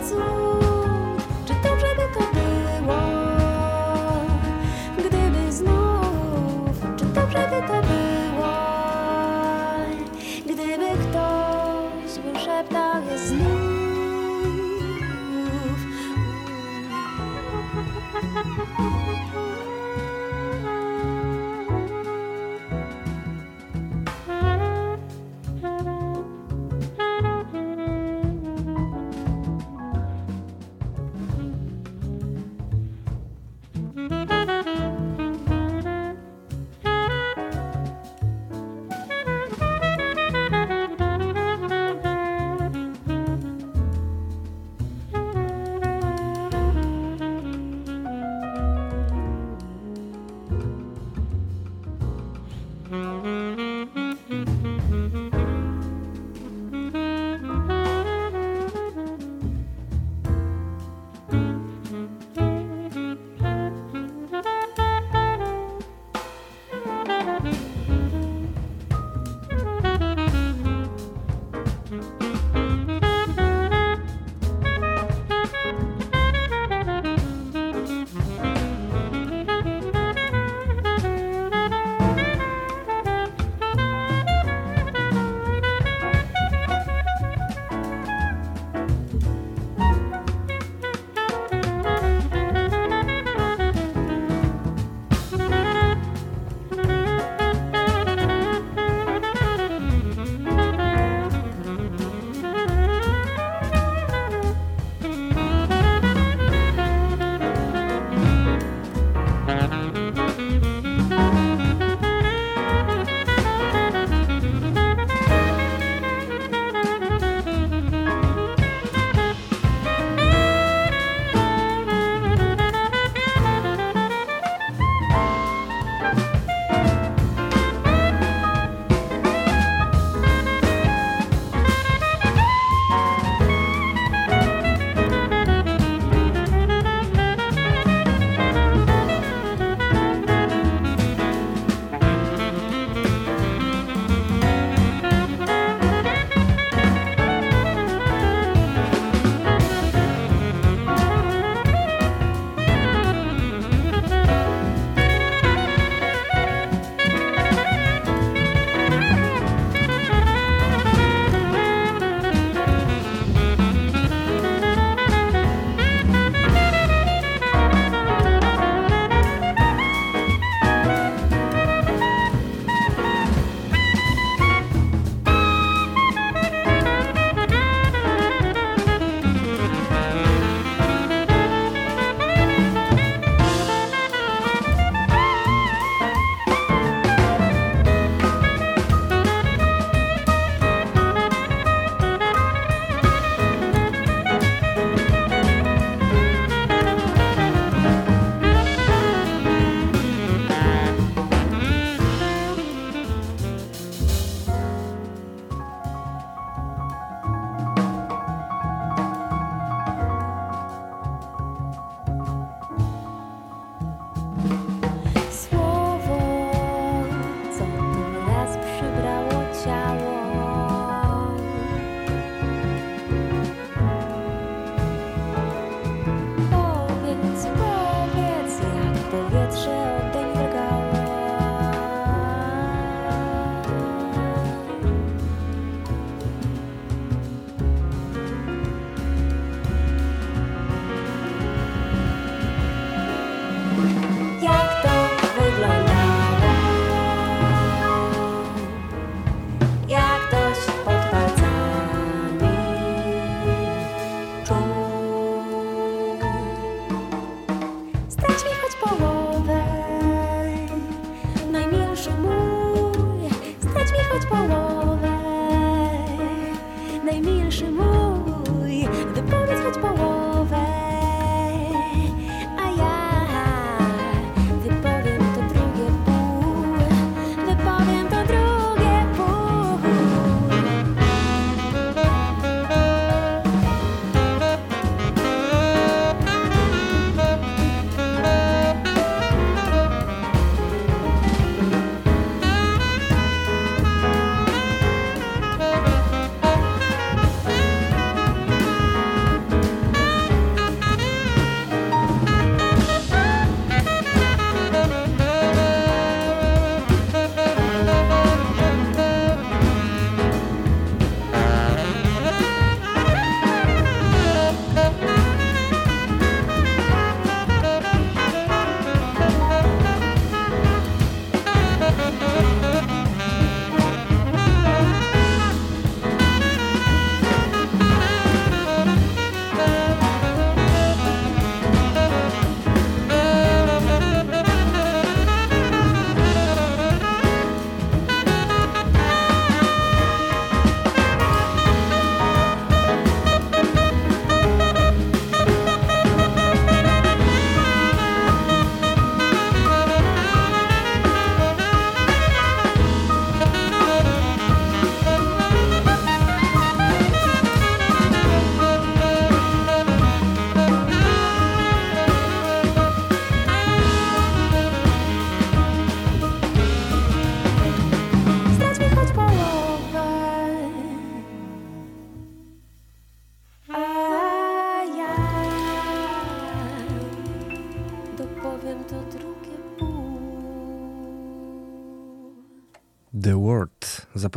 so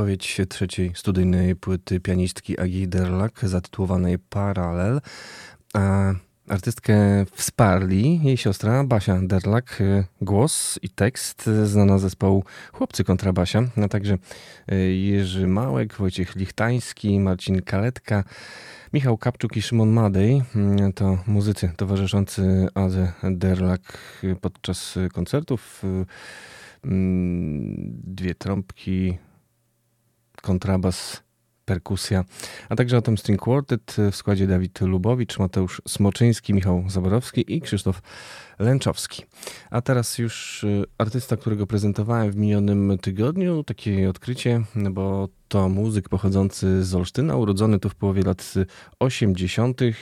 zapowiedź trzeciej studyjnej płyty pianistki Agi Derlak zatytułowanej Paralel. A artystkę wsparli jej siostra Basia Derlak, y, głos i tekst znana zespołu Chłopcy Kontrabasia, a także y, Jerzy Małek, Wojciech Lichtański, Marcin Kaletka, Michał Kapczuk i Szymon Madej mm, to muzycy towarzyszący Adze Derlak y, podczas koncertów. mm, Dwie trąbki, kontrabas, perkusja, a także Atom String Quartet w składzie Dawid Lubowicz, Mateusz Smoczyński, Michał Zaborowski i Krzysztof Lęczowski. A teraz już y, artysta, którego prezentowałem w minionym tygodniu, takie odkrycie, bo to muzyk pochodzący z Olsztyna, urodzony tu w połowie lat 80., y,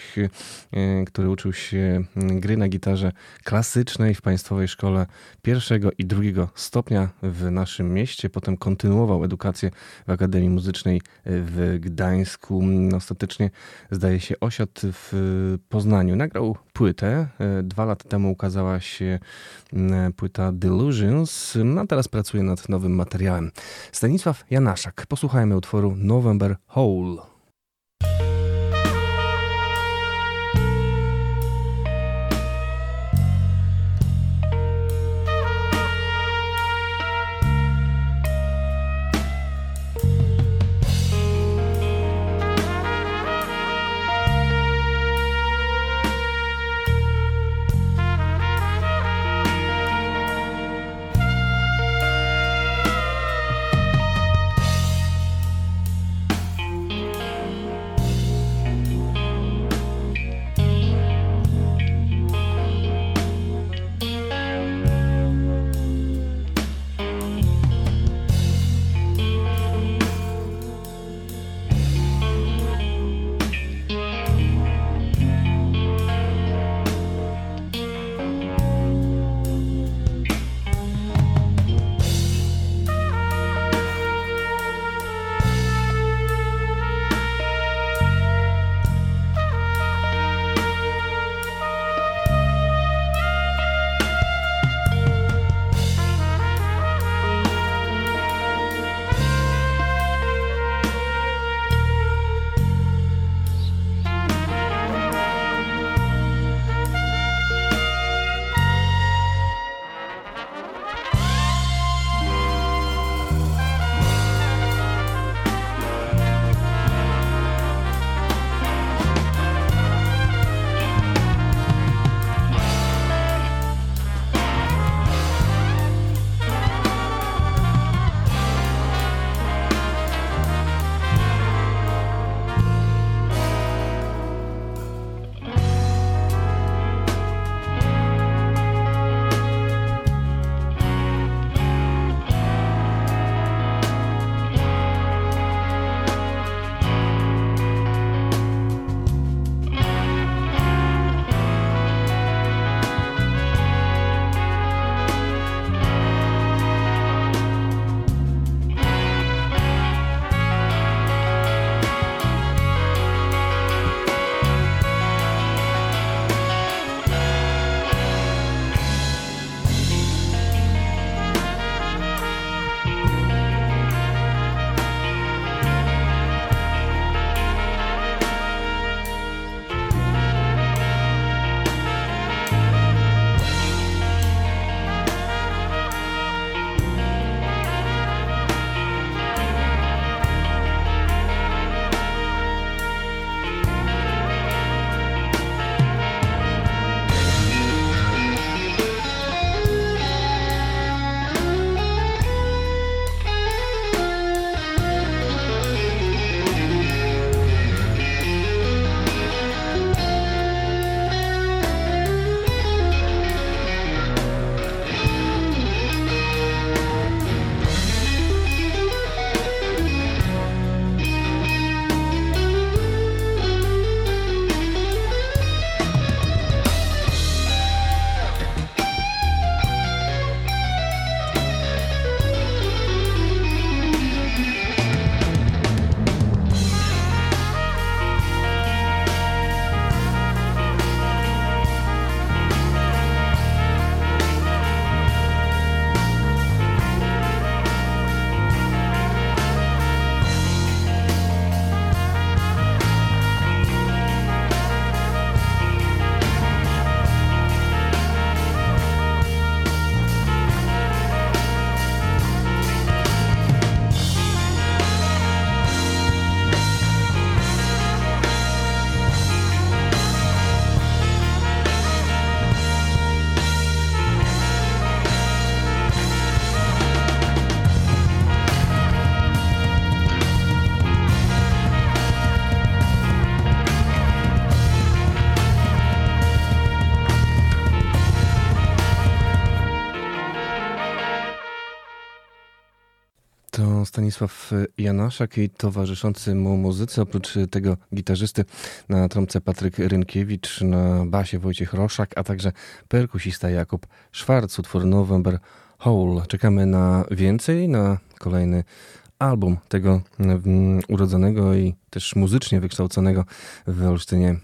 który uczył się mm, gry na gitarze klasycznej w Państwowej Szkole pierwszego i drugiego stopnia w naszym mieście. Potem kontynuował edukację w Akademii Muzycznej w Gdańsku. Ostatecznie, zdaje się, osiadł w Poznaniu. Nagrał płytę. Dwa lata temu ukazała się mm, płyta Delusions, a teraz pracuje nad nowym materiałem. Stanisław Janaszak. Posłuchajmy utworu November Hole. Stanisław Janaszak i towarzyszący mu muzycy. Oprócz tego gitarzysty na trąbce Patryk Rynkiewicz, na basie Wojciech Roszak, a także perkusista Jakub Szwarc, utwór November Hole. Czekamy na więcej, na kolejny album tego mm, urodzonego i też muzycznie wykształconego w Olsztynie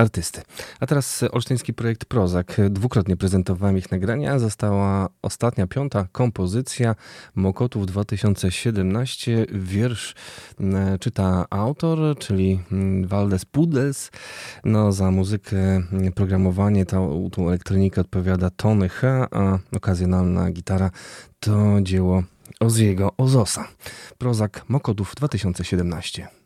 artysty. A teraz olsztyński projekt Prozak. Dwukrotnie prezentowałem ich nagrania. Została ostatnia, piąta kompozycja Mokotów 2017. Wiersz mm, czyta autor, czyli Waldes mm, Pudels. No, za muzykę, mm, programowanie, tą, tą elektronikę odpowiada Tony H., a okazjonalna gitara to dzieło Oziego Ozosa. Prozak Mokotów 2017.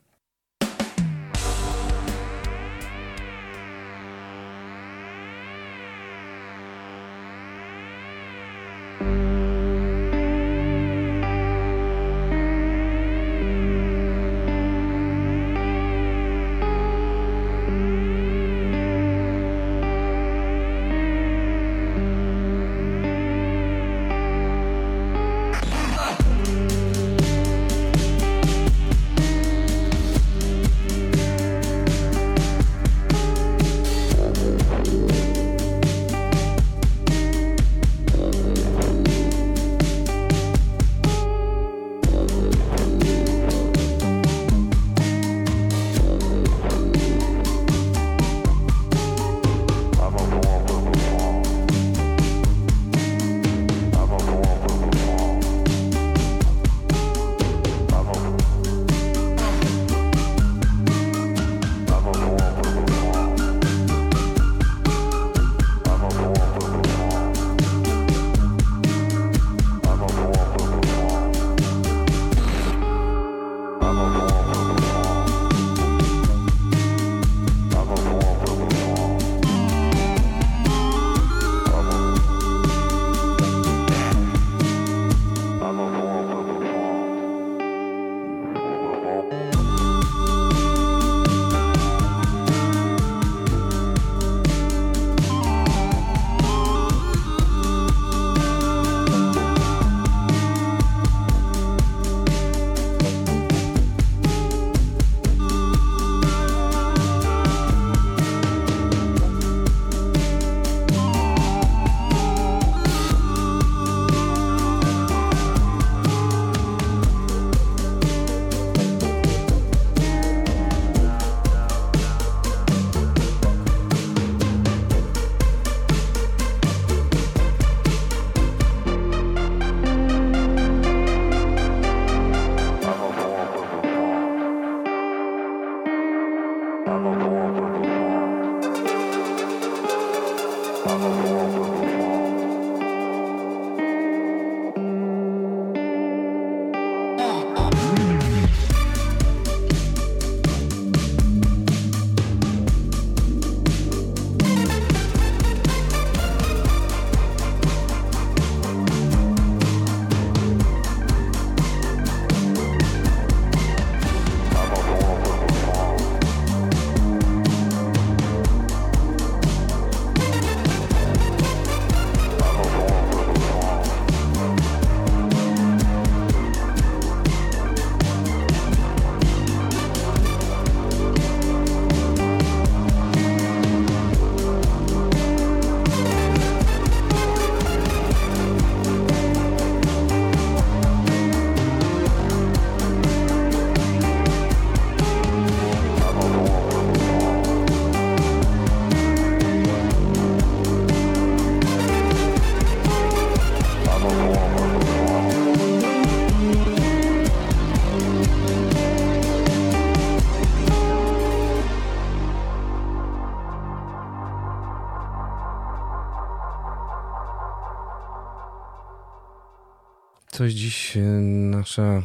Coś dziś e, nasza e,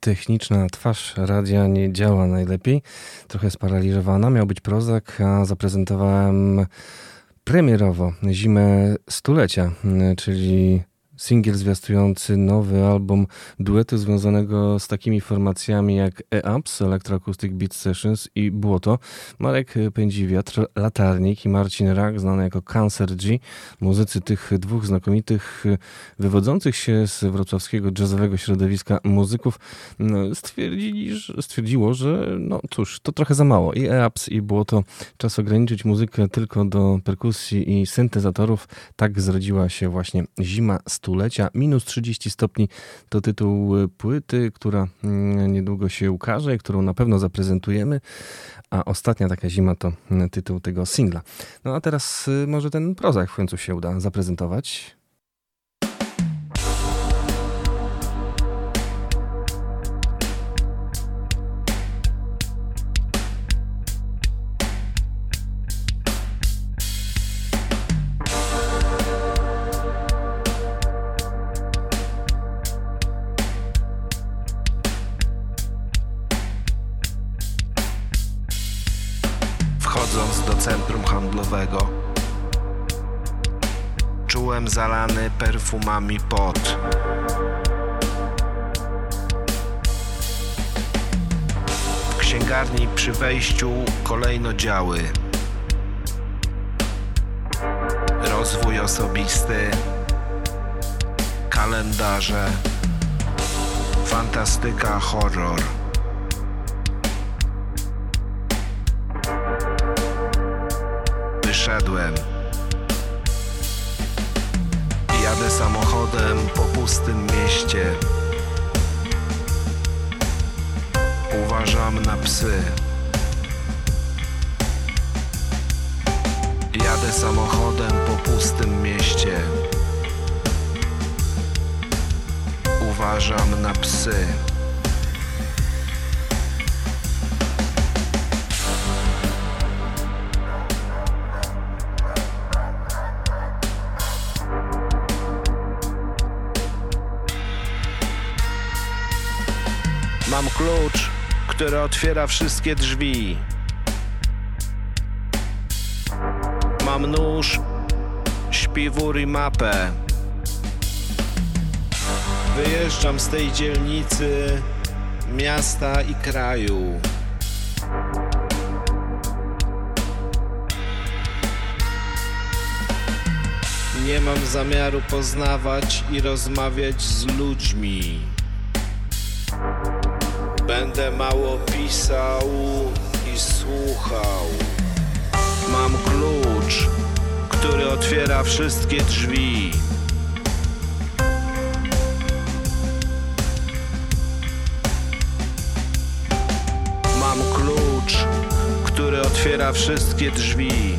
techniczna twarz radia nie działa najlepiej. Trochę sparaliżowana. Miał być prozak, a zaprezentowałem premierowo zimę stulecia, e, czyli singiel zwiastujący nowy album duetu związanego z takimi formacjami jak E-Ups, Electroacoustic Beat Sessions i Błoto. Marek Pędziwiatr, Latarnik i Marcin Rak, znany jako Cancer G. Muzycy tych dwóch znakomitych, wywodzących się z wrocławskiego jazzowego środowiska muzyków no, stwierdzili, stwierdziło, że no cóż, to trochę za mało. I E-Ups i Błoto. Czas ograniczyć muzykę tylko do perkusji i syntezatorów. Tak zrodziła się właśnie Zima stulecia. Minus 30 stopni to tytuł e, płyty, która mm, niedługo się ukaże, którą na pewno zaprezentujemy. A ostatnia taka zima to mm, tytuł tego singla. No a teraz e, może ten prozak w końcu się uda zaprezentować. Zalany perfumami pot. W księgarni przy wejściu kolejno działy. Rozwój osobisty, kalendarze, fantastyka, horror. Wyszedłem. Jadę samochodem po pustym mieście. Uważam na psy. Jadę samochodem po pustym mieście. Uważam na psy klucz, który otwiera wszystkie drzwi. Mam nóż, śpiwór i mapę. Wyjeżdżam z tej dzielnicy, miasta i kraju. Nie mam zamiaru poznawać i rozmawiać z ludźmi. Będę mało pisał i słuchał. Mam klucz, który otwiera wszystkie drzwi. Mam klucz, który otwiera wszystkie drzwi.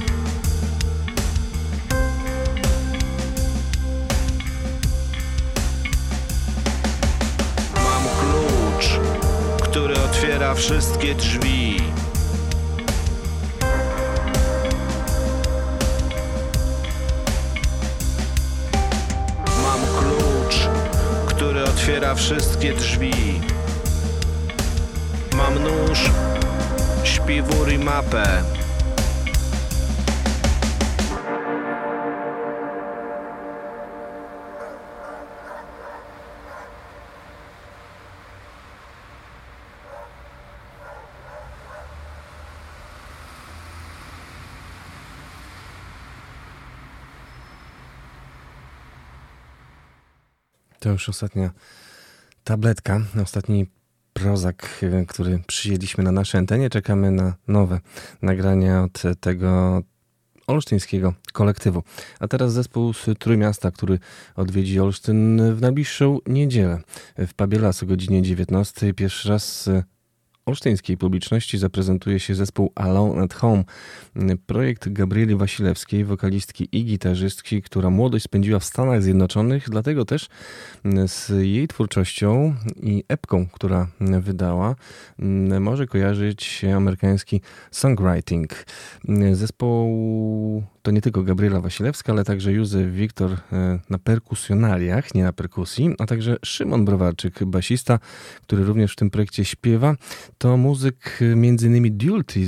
Wszystkie drzwi. Mam klucz, który otwiera wszystkie drzwi. Mam nóż, śpiwór i mapę. To już ostatnia tabletka, ostatni prozak, który przyjęliśmy na naszej antenie. Czekamy na nowe nagrania od tego olsztyńskiego kolektywu. A teraz zespół z Trójmiasta, który odwiedzi Olsztyn w najbliższą niedzielę w Pabie Las o godzinie 19. Pierwszy raz olsztyńskiej publiczności zaprezentuje się zespół Alone at Home. Projekt Gabrieli Wasilewskiej, wokalistki i gitarzystki, która młodość spędziła w Stanach Zjednoczonych, dlatego też z jej twórczością i epką, która wydała, może kojarzyć się amerykański songwriting. Zespół to nie tylko Gabriela Wasilewska, ale także Józef Wiktor e, na perkusjonaliach, nie na perkusji, a także Szymon Browarczyk, basista, który również w tym projekcie śpiewa. To muzyk e, innymi Dualty,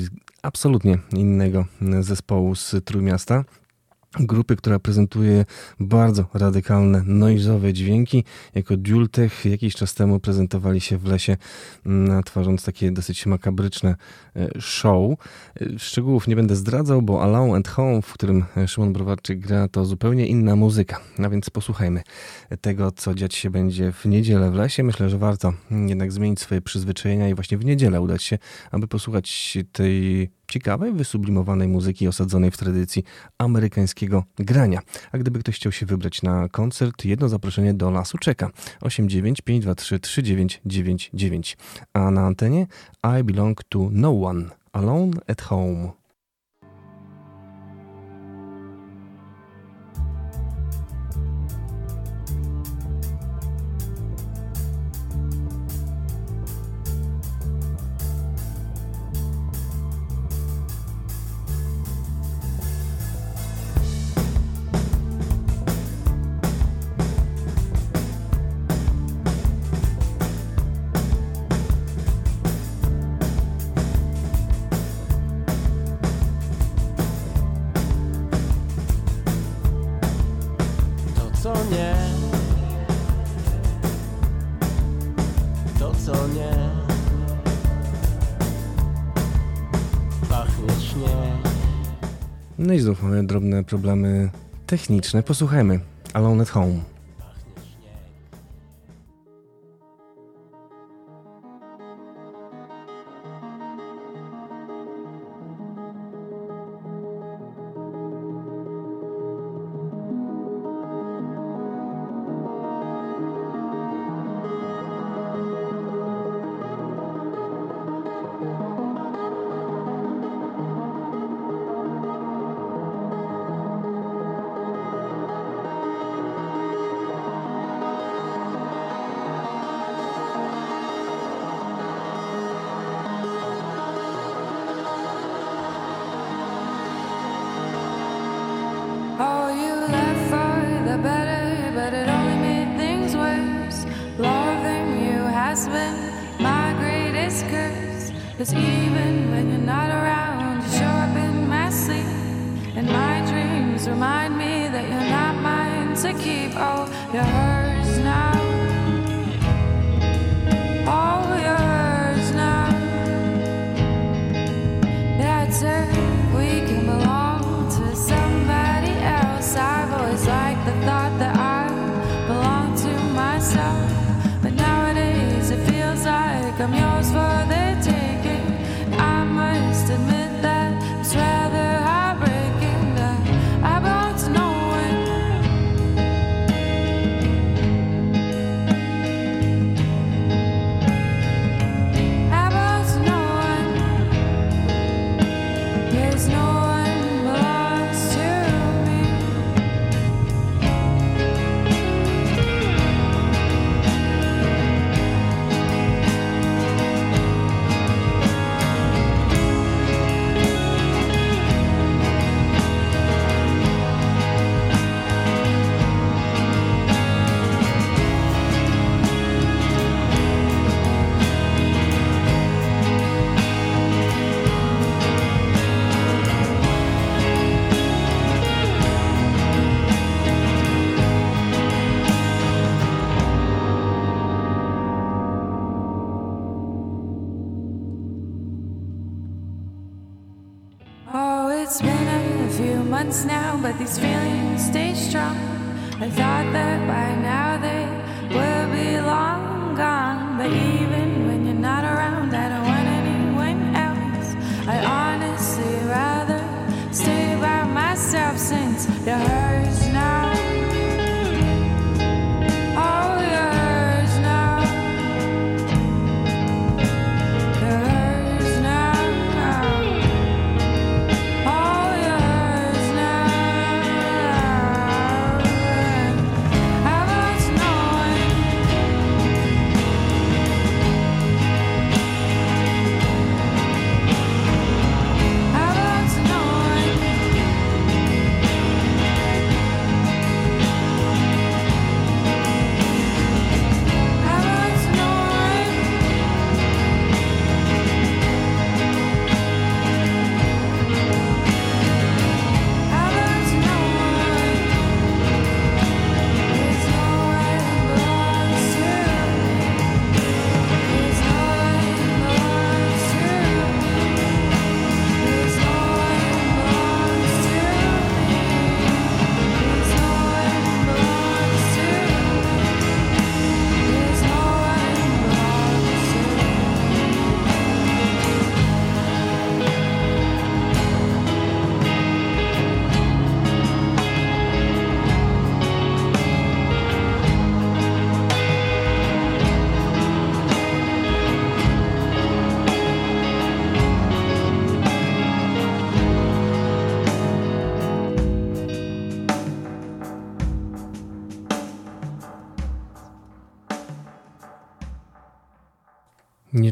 absolutnie innego zespołu z Trójmiasta. Grupy, która prezentuje bardzo radykalne, noizowe dźwięki. Jako Dultech jakiś czas temu prezentowali się w lesie, mm, tworząc takie dosyć makabryczne e, show. E, szczegółów nie będę zdradzał, bo Alone at Home, w którym Szymon Browarczyk gra, to zupełnie inna muzyka. A więc posłuchajmy tego, co dziać się będzie w niedzielę w lesie. Myślę, że warto jednak zmienić swoje przyzwyczajenia i właśnie w niedzielę udać się, aby posłuchać tej ciekawej, wysublimowanej muzyki osadzonej w tradycji amerykańskiego grania. A gdyby ktoś chciał się wybrać na koncert, jedno zaproszenie do lasu czeka 89523 3999. A na antenie I belong to no one, alone at home. No i znów mamy drobne problemy techniczne. Posłuchajmy. Alone at Home.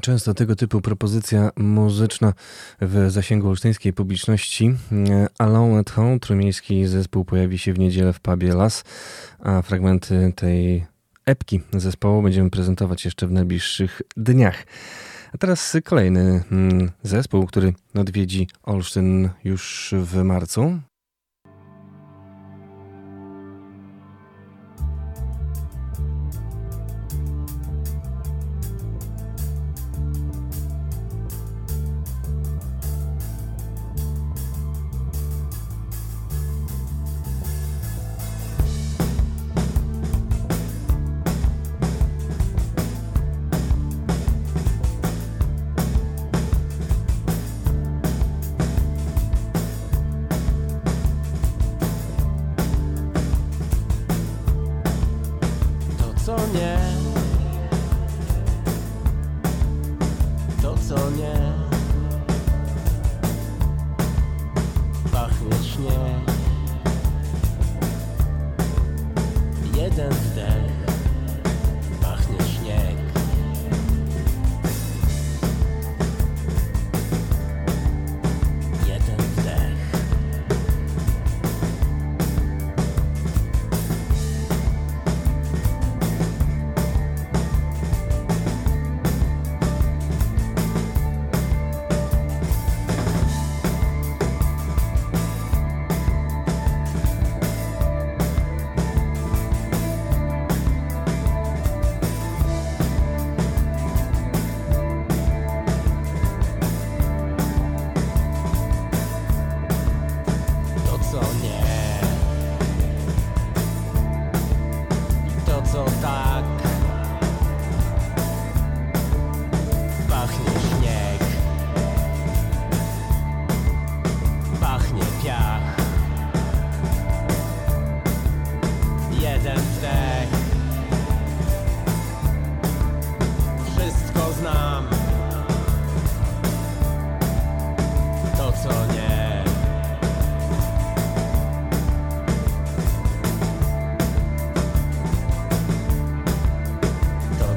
Nieczęsto tego typu propozycja muzyczna w zasięgu olsztyńskiej publiczności. Alone at Home, trójmiejski zespół pojawi się w niedzielę w pubie Las, a fragmenty tej epki zespołu będziemy prezentować jeszcze w najbliższych dniach. A teraz kolejny mm, zespół, który odwiedzi Olsztyn już w marcu.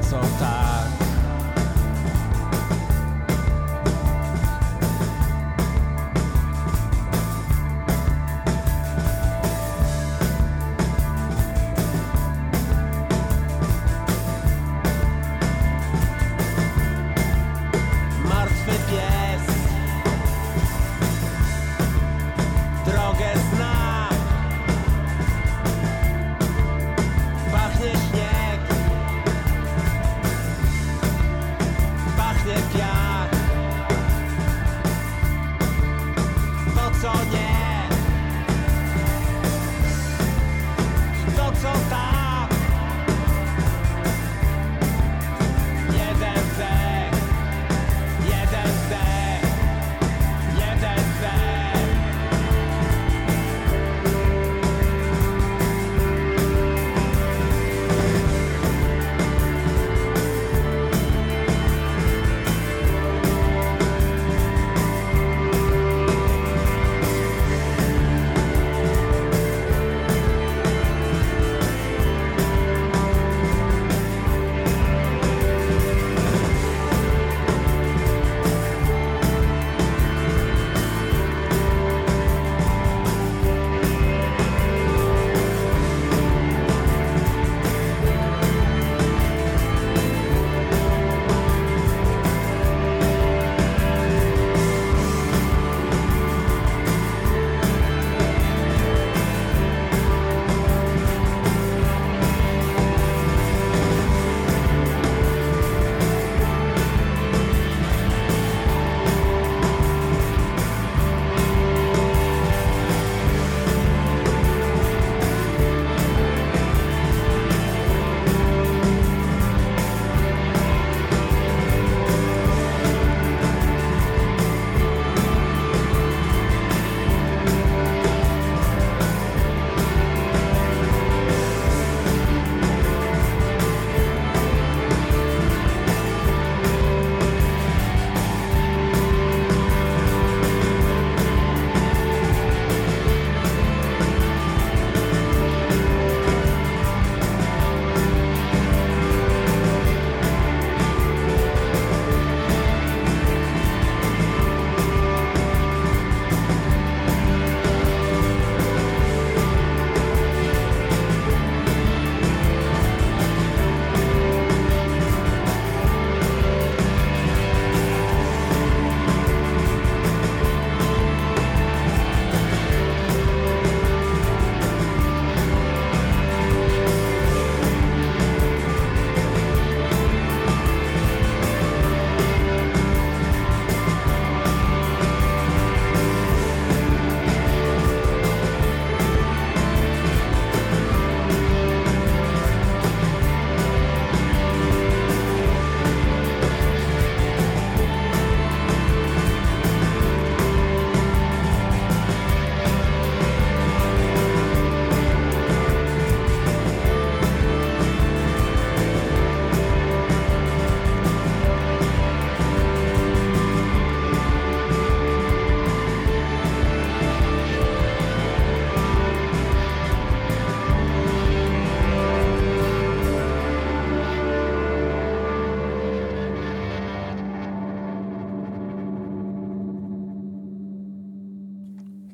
soltar.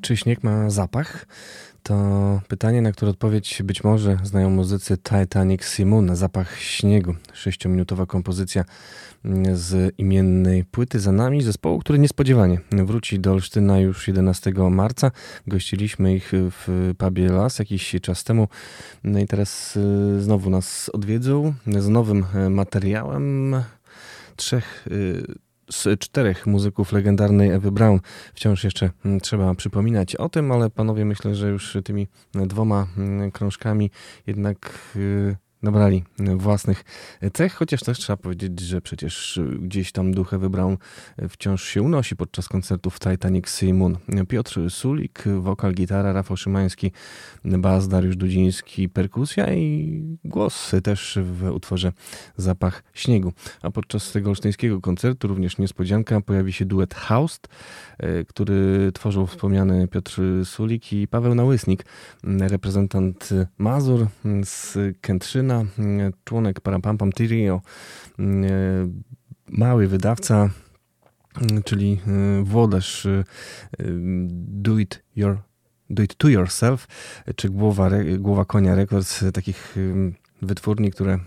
Czy śnieg ma zapach? To pytanie, na które odpowiedź być może znają muzycy Titanic Simon. Zapach śniegu. Sześciominutowa kompozycja z imiennej płyty za nami zespołu, który niespodziewanie wróci do Olsztyna już 11 marca. Gościliśmy ich w pubie Las jakiś czas temu. No i teraz y, znowu nas odwiedzą z nowym materiałem trzech y, z czterech muzyków legendarnej Ewy Brown. Wciąż jeszcze mm, trzeba przypominać o tym, ale panowie myślę, że już tymi dwoma mm, krążkami jednak y, nabrali własnych cech, chociaż też trzeba powiedzieć, że przecież gdzieś tam duch Ewy Brown wciąż się unosi podczas koncertów Titanic Sea Moon. Piotr Sulik, wokal, gitara, Rafał Szymański, bas, Dariusz Dudziński, perkusja i głos też w utworze Zapach Śniegu. A podczas tego olsztyńskiego koncertu również niespodzianka pojawi się duet Haust, który tworzył wspomniany Piotr Sulik i Paweł Nałysnik, reprezentant Mazur z Kętrzyna, członek Parapampam Trio, mały wydawca, czyli włodarz Do It, your, do it To Yourself, czy Głowa, Głowa Konia Records, takich wytwórni, które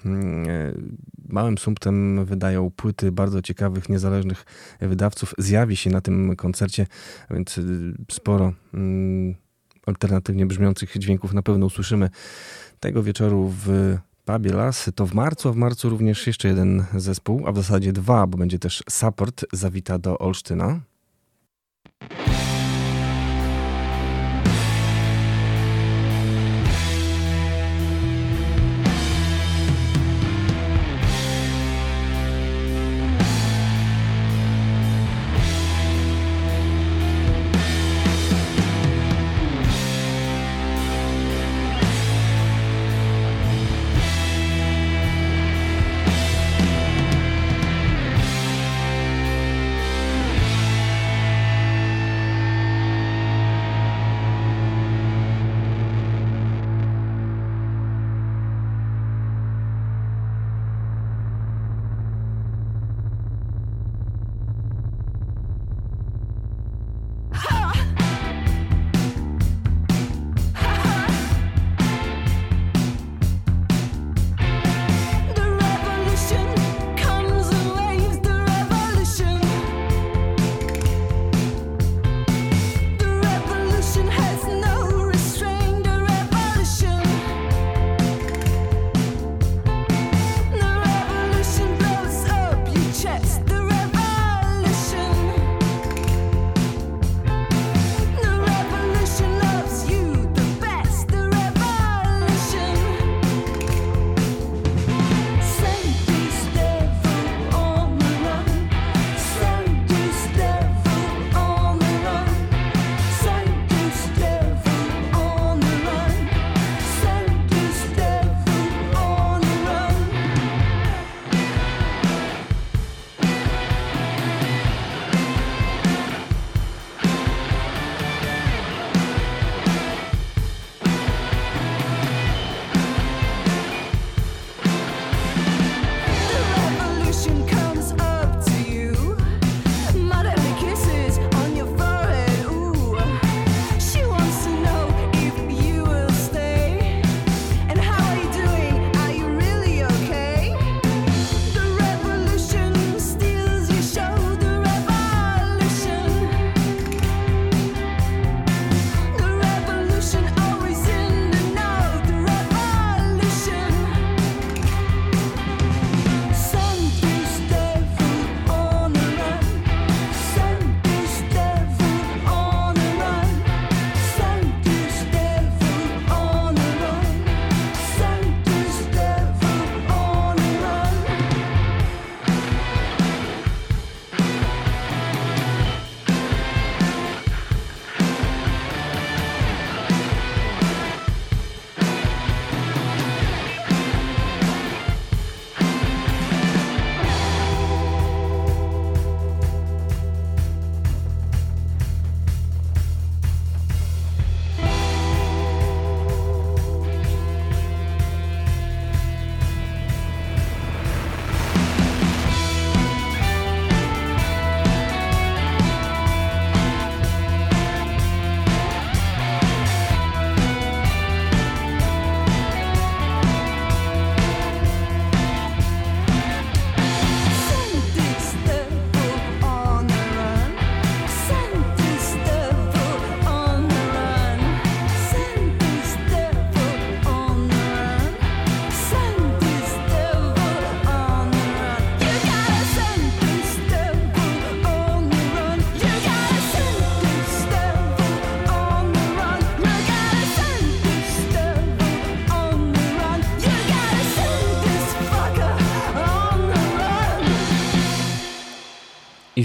małym sumptem wydają płyty bardzo ciekawych, niezależnych wydawców. Zjawi się na tym koncercie, więc sporo alternatywnie brzmiących dźwięków na pewno usłyszymy tego wieczoru w pubie. To w marcu, a w marcu również jeszcze jeden zespół, a w zasadzie dwa, bo będzie też Support zawita do Olsztyna.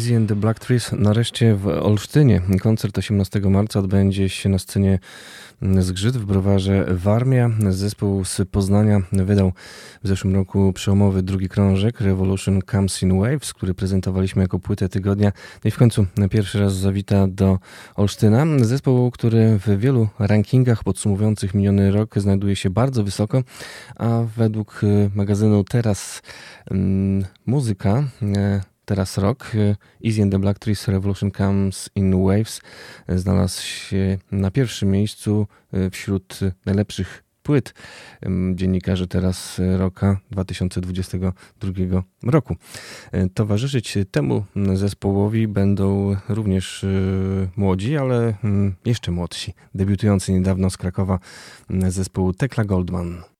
Easy and the Black Trees nareszcie w Olsztynie. Koncert 18 marca odbędzie się na scenie Zgrzyt w browarze Warmia. Zespół z Poznania wydał w zeszłym roku przełomowy drugi krążek Revolution Comes in Waves, który prezentowaliśmy jako płytę tygodnia. No i w końcu pierwszy raz zawita do Olsztyna. Zespół, który w wielu rankingach podsumowujących miniony rok znajduje się bardzo wysoko, a według magazynu Teraz mm, Muzyka e, teraz rok. Easy and the Black Trees Revolution Comes in Waves znalazł się na pierwszym miejscu e, wśród najlepszych płyt dziennikarzy teraz roka 2022 roku. E, towarzyszyć temu zespołowi będą również e, młodzi, ale mm, jeszcze młodsi, debiutujący niedawno z Krakowa zespół Tekla Goldman.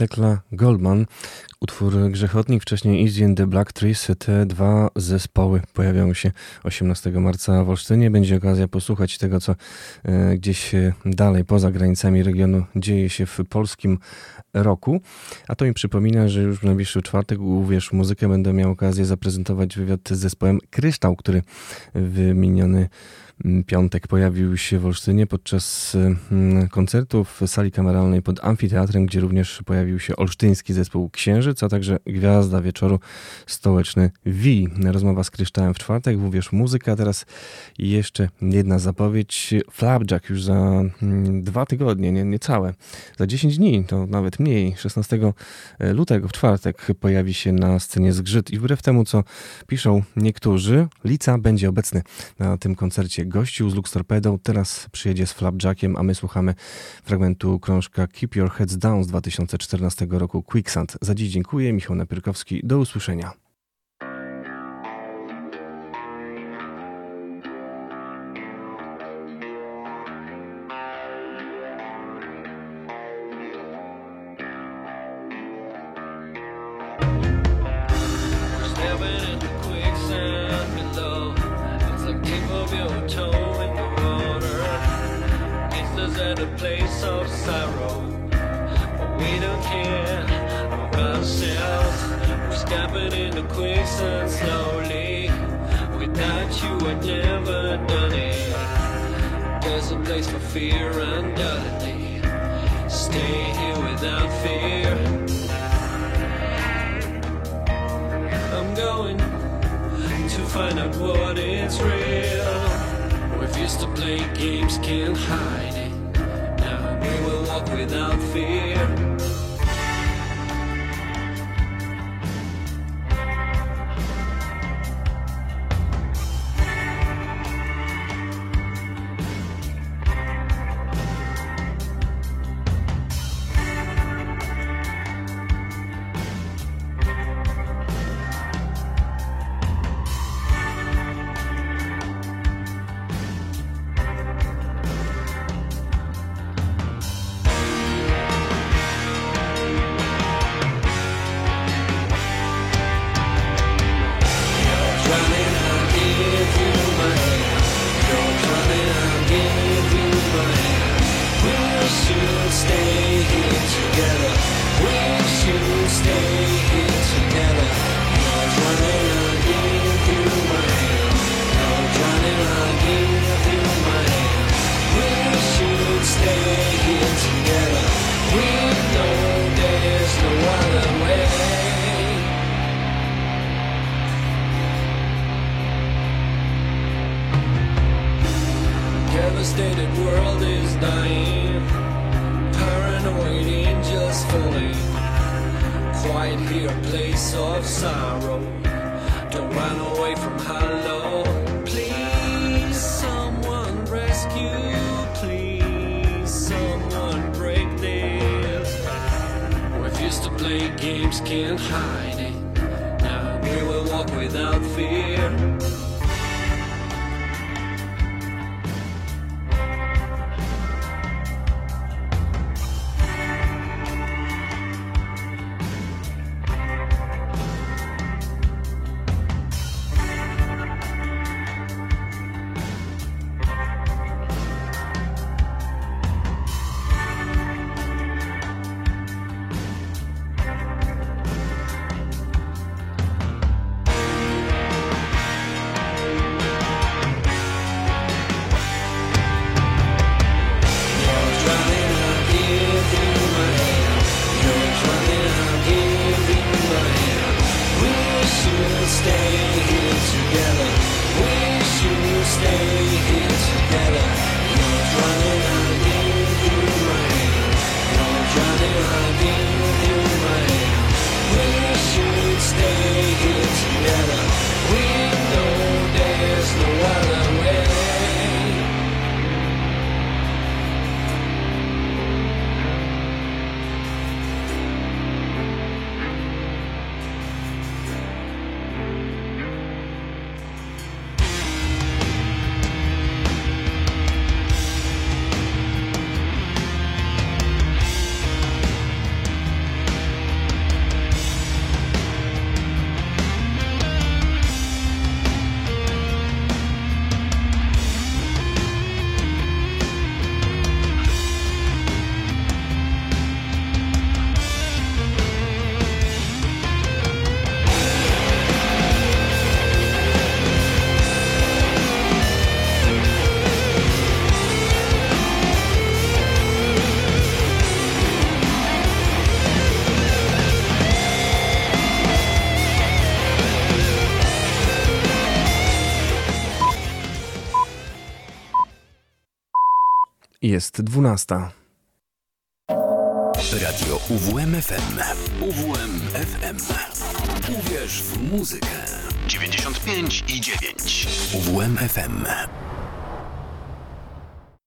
Tekla Goldman, utwór Grzechotnik, wcześniej Easy and the Black Trees. Te dwa zespoły pojawią się 18 marca w Olsztynie. Będzie okazja posłuchać tego, co e, gdzieś dalej, poza granicami regionu dzieje się w polskim roku. A to mi przypomina, że już w najbliższy czwartek, uwierz, muzykę będę miał okazję zaprezentować wywiad z zespołem Kryształ, który wymieniony piątek pojawił się w Olsztynie podczas mm, koncertu w sali kameralnej pod amfiteatrem, gdzie również pojawił się olsztyński zespół Księżyc, a także gwiazda wieczoru stołeczny Wi. Rozmowa z Kryształem w czwartek, wówczas muzyka. Teraz jeszcze jedna zapowiedź. Flapjack już za mm, dwa tygodnie, nie, niecałe, za 10 dni, to nawet mniej, 16 lutego w czwartek pojawi się na scenie Zgrzyt i wbrew temu, co piszą niektórzy, Lica będzie obecny na tym koncercie gościł z Lux Torpedą, teraz przyjedzie z Flapjackiem, a my słuchamy fragmentu krążka Keep Your Heads Down z 2014 roku Quicksand. Za dziś dziękuję, Michał Napierkowski, do usłyszenia. Jest 12. Radio UWMFM. UWMFM. Uwierz w muzykę. 95 i 9. UWMFM.